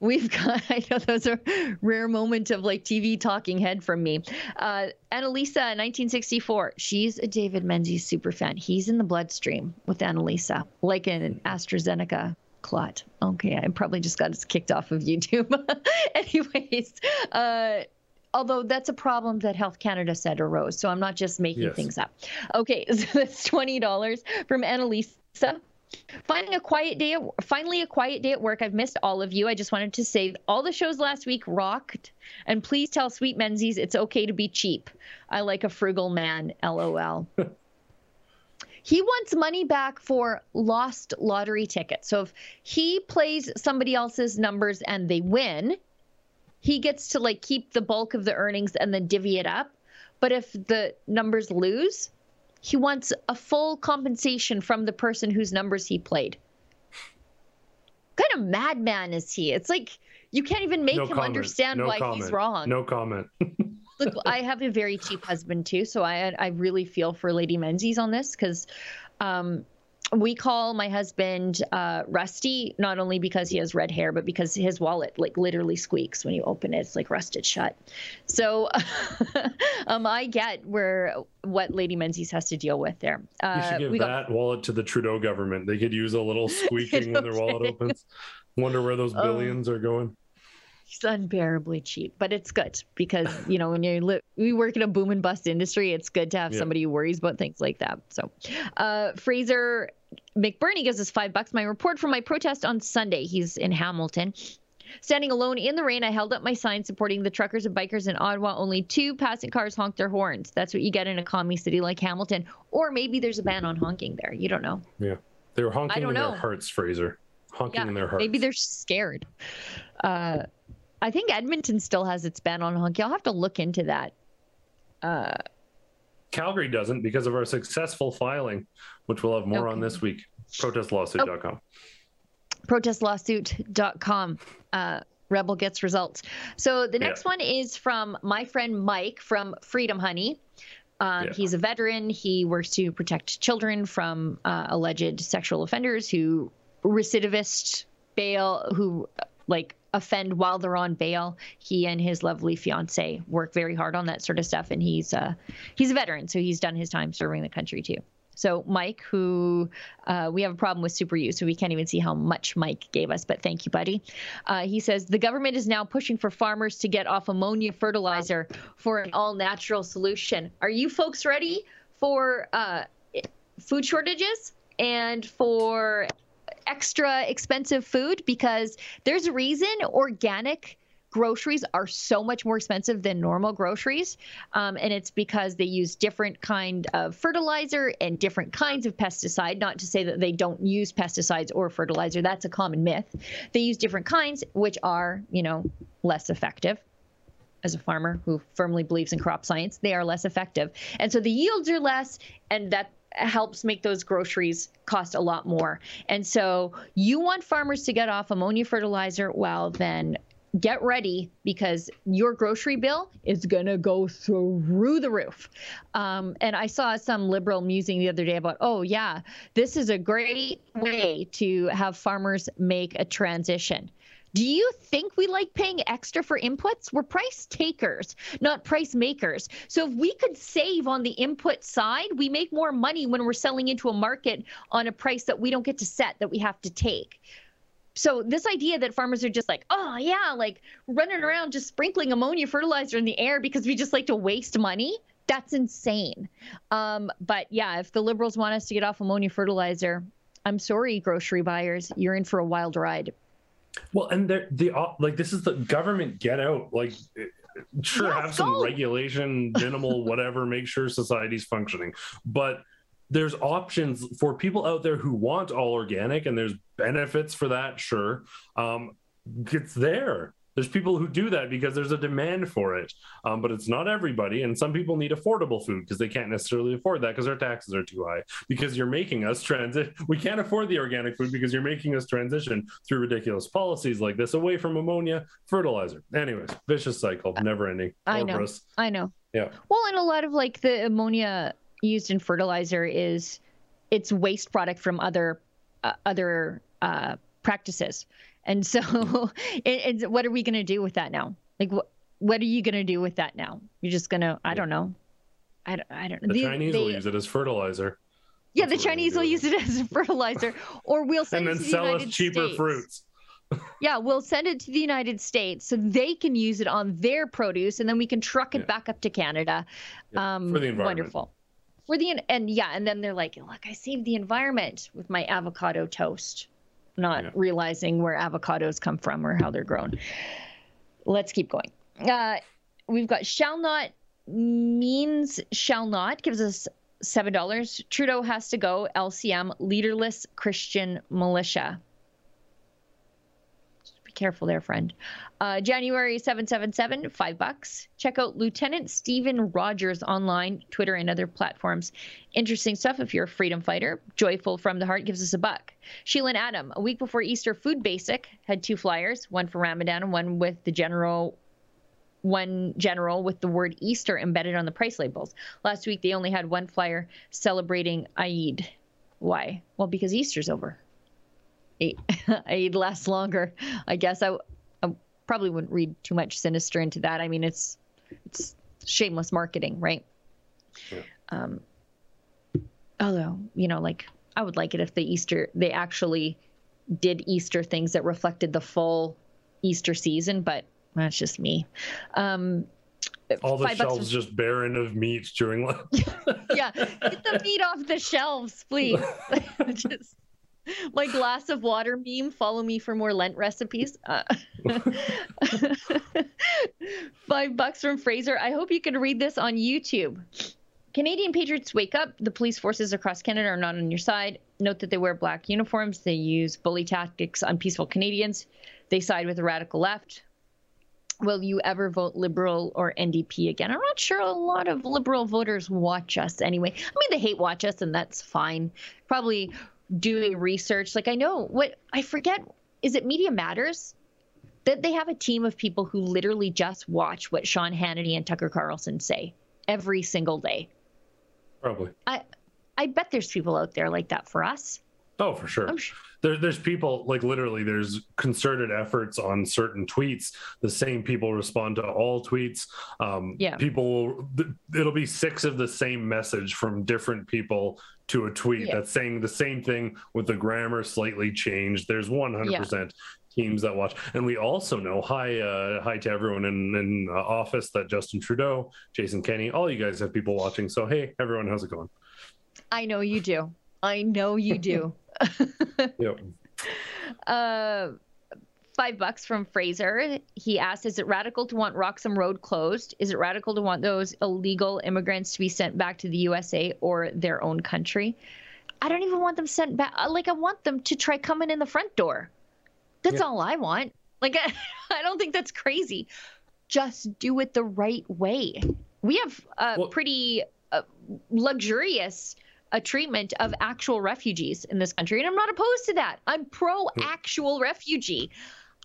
We've got, <laughs> I know those are rare moment of like TV talking head from me. Uh, Annalisa, 1964. She's a David Menzies super fan. He's in the bloodstream with Annalisa, like an AstraZeneca clot. Okay, I probably just got kicked off of YouTube. <laughs> Anyways, uh, although that's a problem that Health Canada said arose. So I'm not just making yes. things up. Okay, <laughs> so that's $20 from Annalisa. Finding a quiet day, at, finally a quiet day at work. I've missed all of you. I just wanted to say all the shows last week rocked, and please tell Sweet Menzies it's okay to be cheap. I like a frugal man. LOL. <laughs> he wants money back for lost lottery tickets. So if he plays somebody else's numbers and they win, he gets to like keep the bulk of the earnings and then divvy it up. But if the numbers lose, he wants a full compensation from the person whose numbers he played. What kind of madman is he? It's like you can't even make no him comment. understand no why comment. he's wrong. No comment. <laughs> Look, I have a very cheap husband too, so I I really feel for Lady Menzies on this because um, we call my husband uh, Rusty not only because he has red hair, but because his wallet like literally squeaks when you open it. It's like rusted shut. So <laughs> um, I get where what Lady Menzies has to deal with there. Uh, you should give that got... wallet to the Trudeau government. They could use a little <laughs> squeaking when their wallet opens. Wonder where those oh. billions um, are going it's unbearably cheap, but it's good because you know when you li- we work in a boom and bust industry, it's good to have yeah. somebody who worries about things like that. So, uh, Fraser McBurney gives us five bucks. My report from my protest on Sunday. He's in Hamilton. Standing alone in the rain, I held up my sign supporting the truckers and bikers in Ottawa. Only two passing cars honked their horns. That's what you get in a commie city like Hamilton. Or maybe there's a ban on honking there. You don't know. Yeah. They were honking in know. their hearts, Fraser. Honking yeah, in their hearts. Maybe they're scared. Uh, I think Edmonton still has its ban on honking. I'll have to look into that. Uh, Calgary doesn't because of our successful filing, which we'll have more okay. on this week. Protestlawsuit.com. Oh. Protestlawsuit.com. Uh, Rebel gets results. So the next yeah. one is from my friend Mike from Freedom Honey. Um, yeah. He's a veteran. He works to protect children from uh, alleged sexual offenders who recidivist bail, who like offend while they're on bail. He and his lovely fiance work very hard on that sort of stuff, and he's uh, he's a veteran, so he's done his time serving the country too. So Mike, who uh, we have a problem with super use, so we can't even see how much Mike gave us, but thank you, buddy. Uh, he says the government is now pushing for farmers to get off ammonia fertilizer for an all-natural solution. Are you folks ready for uh, food shortages and for extra expensive food because there's a reason organic groceries are so much more expensive than normal groceries. Um, and it's because they use different kind of fertilizer and different kinds of pesticide not to say that they don't use pesticides or fertilizer. That's a common myth. They use different kinds which are you know less effective. As a farmer who firmly believes in crop science, they are less effective. And so the yields are less, and that helps make those groceries cost a lot more. And so you want farmers to get off ammonia fertilizer, well, then get ready because your grocery bill is going to go through the roof. Um, and I saw some liberal musing the other day about, oh, yeah, this is a great way to have farmers make a transition. Do you think we like paying extra for inputs? We're price takers, not price makers. So if we could save on the input side, we make more money when we're selling into a market on a price that we don't get to set that we have to take. So this idea that farmers are just like, oh yeah, like running around just sprinkling ammonia fertilizer in the air because we just like to waste money, that's insane. Um, but yeah, if the liberals want us to get off ammonia fertilizer, I'm sorry, grocery buyers, you're in for a wild ride. Well, and the the like this is the government get out. Like, sure, yes, have some go. regulation, minimal, <laughs> whatever, make sure society's functioning, but there's options for people out there who want all organic, and there's benefits for that. Sure, um, it's there. There's people who do that because there's a demand for it, um, but it's not everybody. And some people need affordable food because they can't necessarily afford that because their taxes are too high. Because you're making us transit, <laughs> we can't afford the organic food because you're making us transition through ridiculous policies like this away from ammonia fertilizer. Anyways, vicious cycle, never ending. I know. I know. Yeah. Well, and a lot of like the ammonia used in fertilizer is it's waste product from other uh, other uh, practices. And so, <laughs> it, it's what are we going to do with that now? Like, what what are you going to do with that now? You're just going to, I don't know. I don't, I don't know. The, the Chinese they, will use it as fertilizer. Yeah, That's the Chinese will use it as fertilizer, <laughs> or we'll send and then it to sell the United us cheaper States. fruits. <laughs> yeah, we'll send it to the United States so they can use it on their produce, and then we can truck it yeah. back up to Canada. Yeah, um, for the environment. Wonderful. For the and yeah, and then they're like, look, I saved the environment with my avocado toast not yeah. realizing where avocados come from or how they're grown. Let's keep going. Uh, we've got shall not means shall not gives us seven dollars. Trudeau has to go. LCM leaderless Christian militia careful there, friend. Uh, January 777, five bucks. Check out Lieutenant Stephen Rogers online, Twitter, and other platforms. Interesting stuff if you're a freedom fighter. Joyful from the heart gives us a buck. Sheila and Adam, a week before Easter, Food Basic had two flyers, one for Ramadan and one with the general one general with the word Easter embedded on the price labels. Last week, they only had one flyer celebrating Eid. Why? Well, because Easter's over. <laughs> Lasts longer. I guess I, I probably wouldn't read too much sinister into that. I mean, it's it's shameless marketing, right? Yeah. Um, although you know, like I would like it if the Easter they actually did Easter things that reflected the full Easter season, but that's just me. Um, all the shelves just barren of meat during <laughs> yeah, get the meat off the shelves, please. <laughs> just <laughs> my glass of water meme. Follow me for more Lent recipes. Uh, <laughs> five bucks from Fraser. I hope you can read this on YouTube. Canadian patriots wake up. The police forces across Canada are not on your side. Note that they wear black uniforms. They use bully tactics on peaceful Canadians. They side with the radical left. Will you ever vote Liberal or NDP again? I'm not sure a lot of Liberal voters watch us anyway. I mean, they hate watch us, and that's fine. Probably doing research. Like I know what I forget is it Media Matters that they have a team of people who literally just watch what Sean Hannity and Tucker Carlson say every single day. Probably. I I bet there's people out there like that for us. Oh, for sure. sure. There, there's people like literally. There's concerted efforts on certain tweets. The same people respond to all tweets. Um, yeah. People. It'll be six of the same message from different people to a tweet yeah. that's saying the same thing with the grammar slightly changed. There's 100 yeah. percent teams that watch, and we also know hi uh, hi to everyone in in uh, office that Justin Trudeau, Jason Kenney, all you guys have people watching. So hey, everyone, how's it going? I know you do. I know you do. <laughs> yep. <laughs> Uh, five bucks from Fraser. He asked, "Is it radical to want Roxham Road closed? Is it radical to want those illegal immigrants to be sent back to the USA or their own country? I don't even want them sent back. Uh, like I want them to try coming in the front door. That's yeah. all I want. Like I, <laughs> I don't think that's crazy. just do it the right way. We have a well, pretty uh, luxurious a uh, treatment of actual refugees in this country. And I'm not opposed to that. I'm pro actual refugee.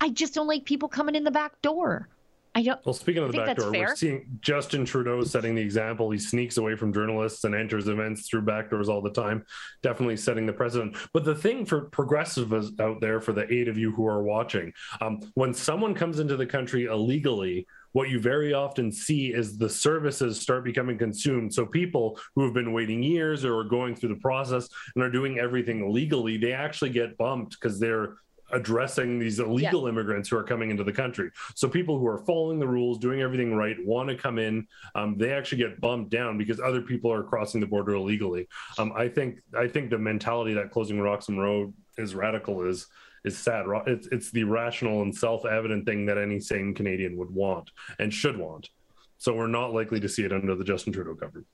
I just don't like people coming in the back door. I don't. Well, speaking of the back door, fair. we're seeing Justin Trudeau setting the example. He sneaks away from journalists and enters events through back doors all the time. Definitely setting the precedent. But the thing for progressives out there, for the eight of you who are watching, um, when someone comes into the country illegally, what you very often see is the services start becoming consumed. So people who have been waiting years or are going through the process and are doing everything legally, they actually get bumped because they're addressing these illegal yeah. immigrants who are coming into the country. So people who are following the rules, doing everything right, want to come in, um, they actually get bumped down because other people are crossing the border illegally. Um, I think I think the mentality that closing Roxham Road is radical is is sad. It's it's the rational and self-evident thing that any sane Canadian would want and should want. So we're not likely to see it under the Justin Trudeau government.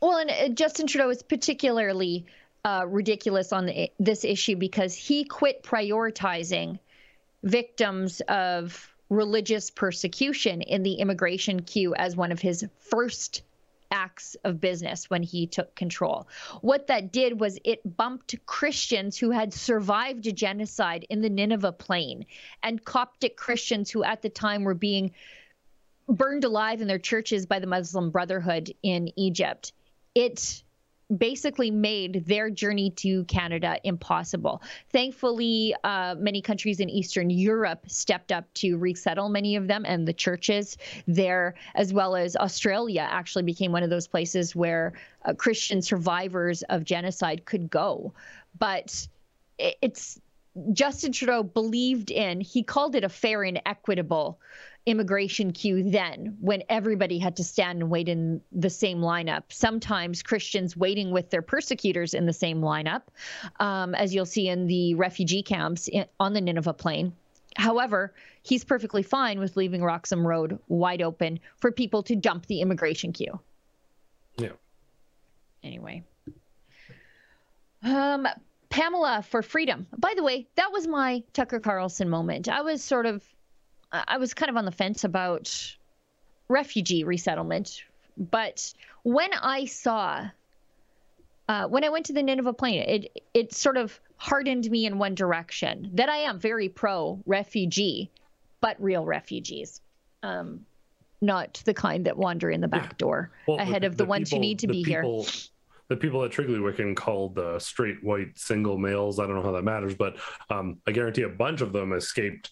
Well, and uh, Justin Trudeau is particularly uh, ridiculous on the, this issue because he quit prioritizing victims of religious persecution in the immigration queue as one of his first acts of business when he took control. What that did was it bumped Christians who had survived a genocide in the Nineveh plain and Coptic Christians who at the time were being burned alive in their churches by the Muslim Brotherhood in Egypt. It basically made their journey to Canada impossible. Thankfully, uh, many countries in Eastern Europe stepped up to resettle many of them, and the churches there, as well as Australia, actually became one of those places where uh, Christian survivors of genocide could go. But it's Justin Trudeau believed in, he called it a fair and equitable immigration queue then when everybody had to stand and wait in the same lineup. Sometimes Christians waiting with their persecutors in the same lineup, um, as you'll see in the refugee camps in, on the Nineveh Plain. However, he's perfectly fine with leaving Roxham Road wide open for people to dump the immigration queue. Yeah. Anyway. Um, Pamela for freedom. By the way, that was my Tucker Carlson moment. I was sort of I was kind of on the fence about refugee resettlement, but when I saw, uh, when I went to the Nineveh Plain, it it sort of hardened me in one direction that I am very pro refugee, but real refugees, um, not the kind that wander in the back yeah. door well, ahead the, of the, the ones people, who need to be people, here the people at Triggly called uh, straight white single males. I don't know how that matters, but um, I guarantee a bunch of them escaped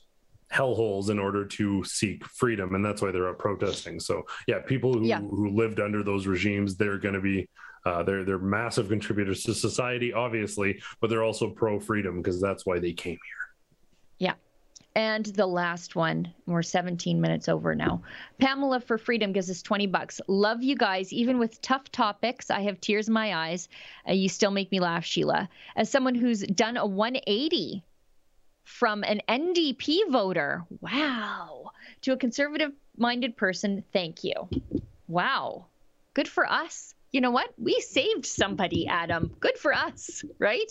hellholes in order to seek freedom and that's why they're out protesting so yeah people who, yeah. who lived under those regimes they're going to be uh, they're they're massive contributors to society obviously but they're also pro freedom because that's why they came here yeah and the last one, we're 17 minutes over now. Pamela for Freedom gives us 20 bucks. Love you guys. Even with tough topics, I have tears in my eyes. Uh, you still make me laugh, Sheila. As someone who's done a 180 from an NDP voter, wow, to a conservative minded person, thank you. Wow. Good for us. You know what? We saved somebody, Adam. Good for us, right?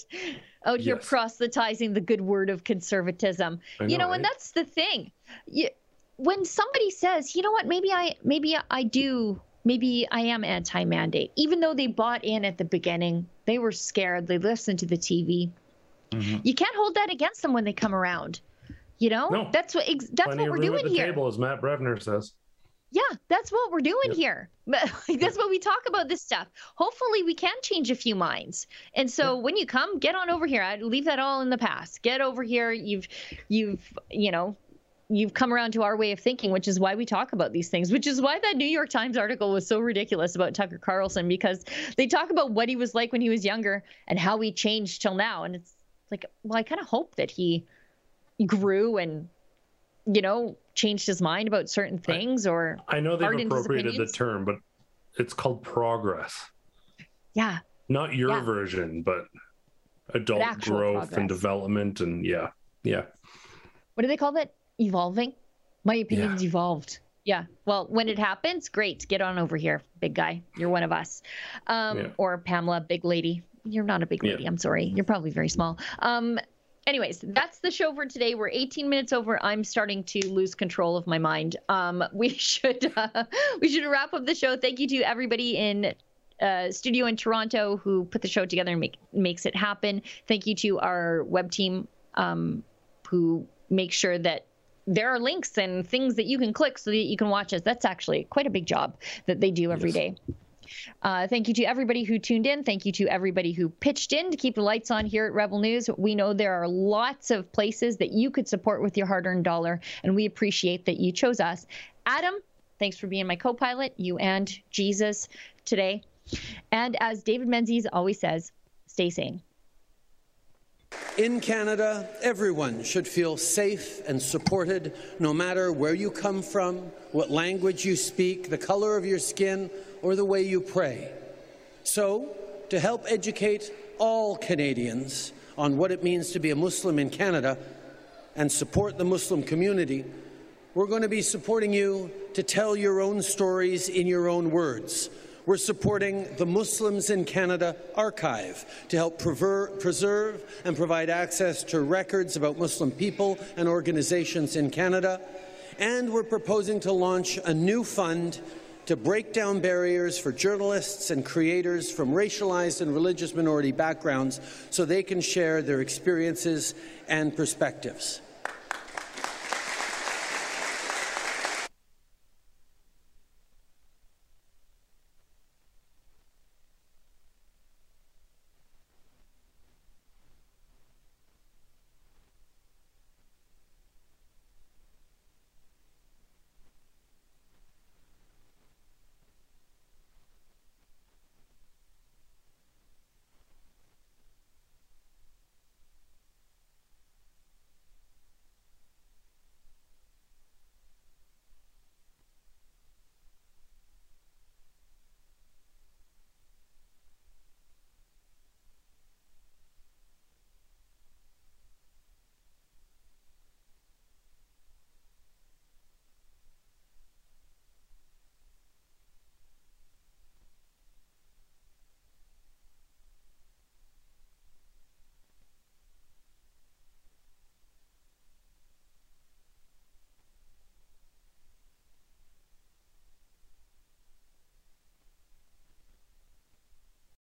Out here yes. proselytizing the good word of conservatism. Know, you know, right? and that's the thing. You, when somebody says, you know what, maybe I maybe I do maybe I am anti-mandate, even though they bought in at the beginning, they were scared, they listened to the TV. Mm-hmm. You can't hold that against them when they come around. You know, no. that's what ex- that's Plenty what we're doing here. Table, as Matt Brevner says. Yeah, that's what we're doing yep. here. <laughs> But that's what we talk about this stuff. Hopefully, we can change a few minds. And so, yep. when you come, get on over here. I leave that all in the past. Get over here. You've, you've, you know, you've come around to our way of thinking, which is why we talk about these things, which is why that New York Times article was so ridiculous about Tucker Carlson because they talk about what he was like when he was younger and how he changed till now. And it's like, well, I kind of hope that he grew and, you know, changed his mind about certain things or. I know they've appropriated the term, but it's called progress. Yeah. Not your yeah. version, but adult but growth progress. and development. And yeah. Yeah. What do they call that? Evolving? My opinion's yeah. evolved. Yeah. Well, when it happens, great. Get on over here, big guy. You're one of us. Um, yeah. Or Pamela, big lady you're not a big lady. Yeah. I'm sorry. You're probably very small. Um, anyways, that's the show for today. We're 18 minutes over. I'm starting to lose control of my mind. Um, <laughs> we should uh, we should wrap up the show. Thank you to everybody in uh, studio in Toronto who put the show together and make makes it happen. Thank you to our web team um, who make sure that there are links and things that you can click so that you can watch us. That's actually quite a big job that they do every yes. day. Uh, thank you to everybody who tuned in. Thank you to everybody who pitched in to keep the lights on here at Rebel News. We know there are lots of places that you could support with your hard earned dollar, and we appreciate that you chose us. Adam, thanks for being my co pilot, you and Jesus today. And as David Menzies always says, stay sane. In Canada, everyone should feel safe and supported no matter where you come from, what language you speak, the color of your skin, or the way you pray. So, to help educate all Canadians on what it means to be a Muslim in Canada and support the Muslim community, we're going to be supporting you to tell your own stories in your own words. We're supporting the Muslims in Canada archive to help preserve and provide access to records about Muslim people and organizations in Canada. And we're proposing to launch a new fund to break down barriers for journalists and creators from racialized and religious minority backgrounds so they can share their experiences and perspectives.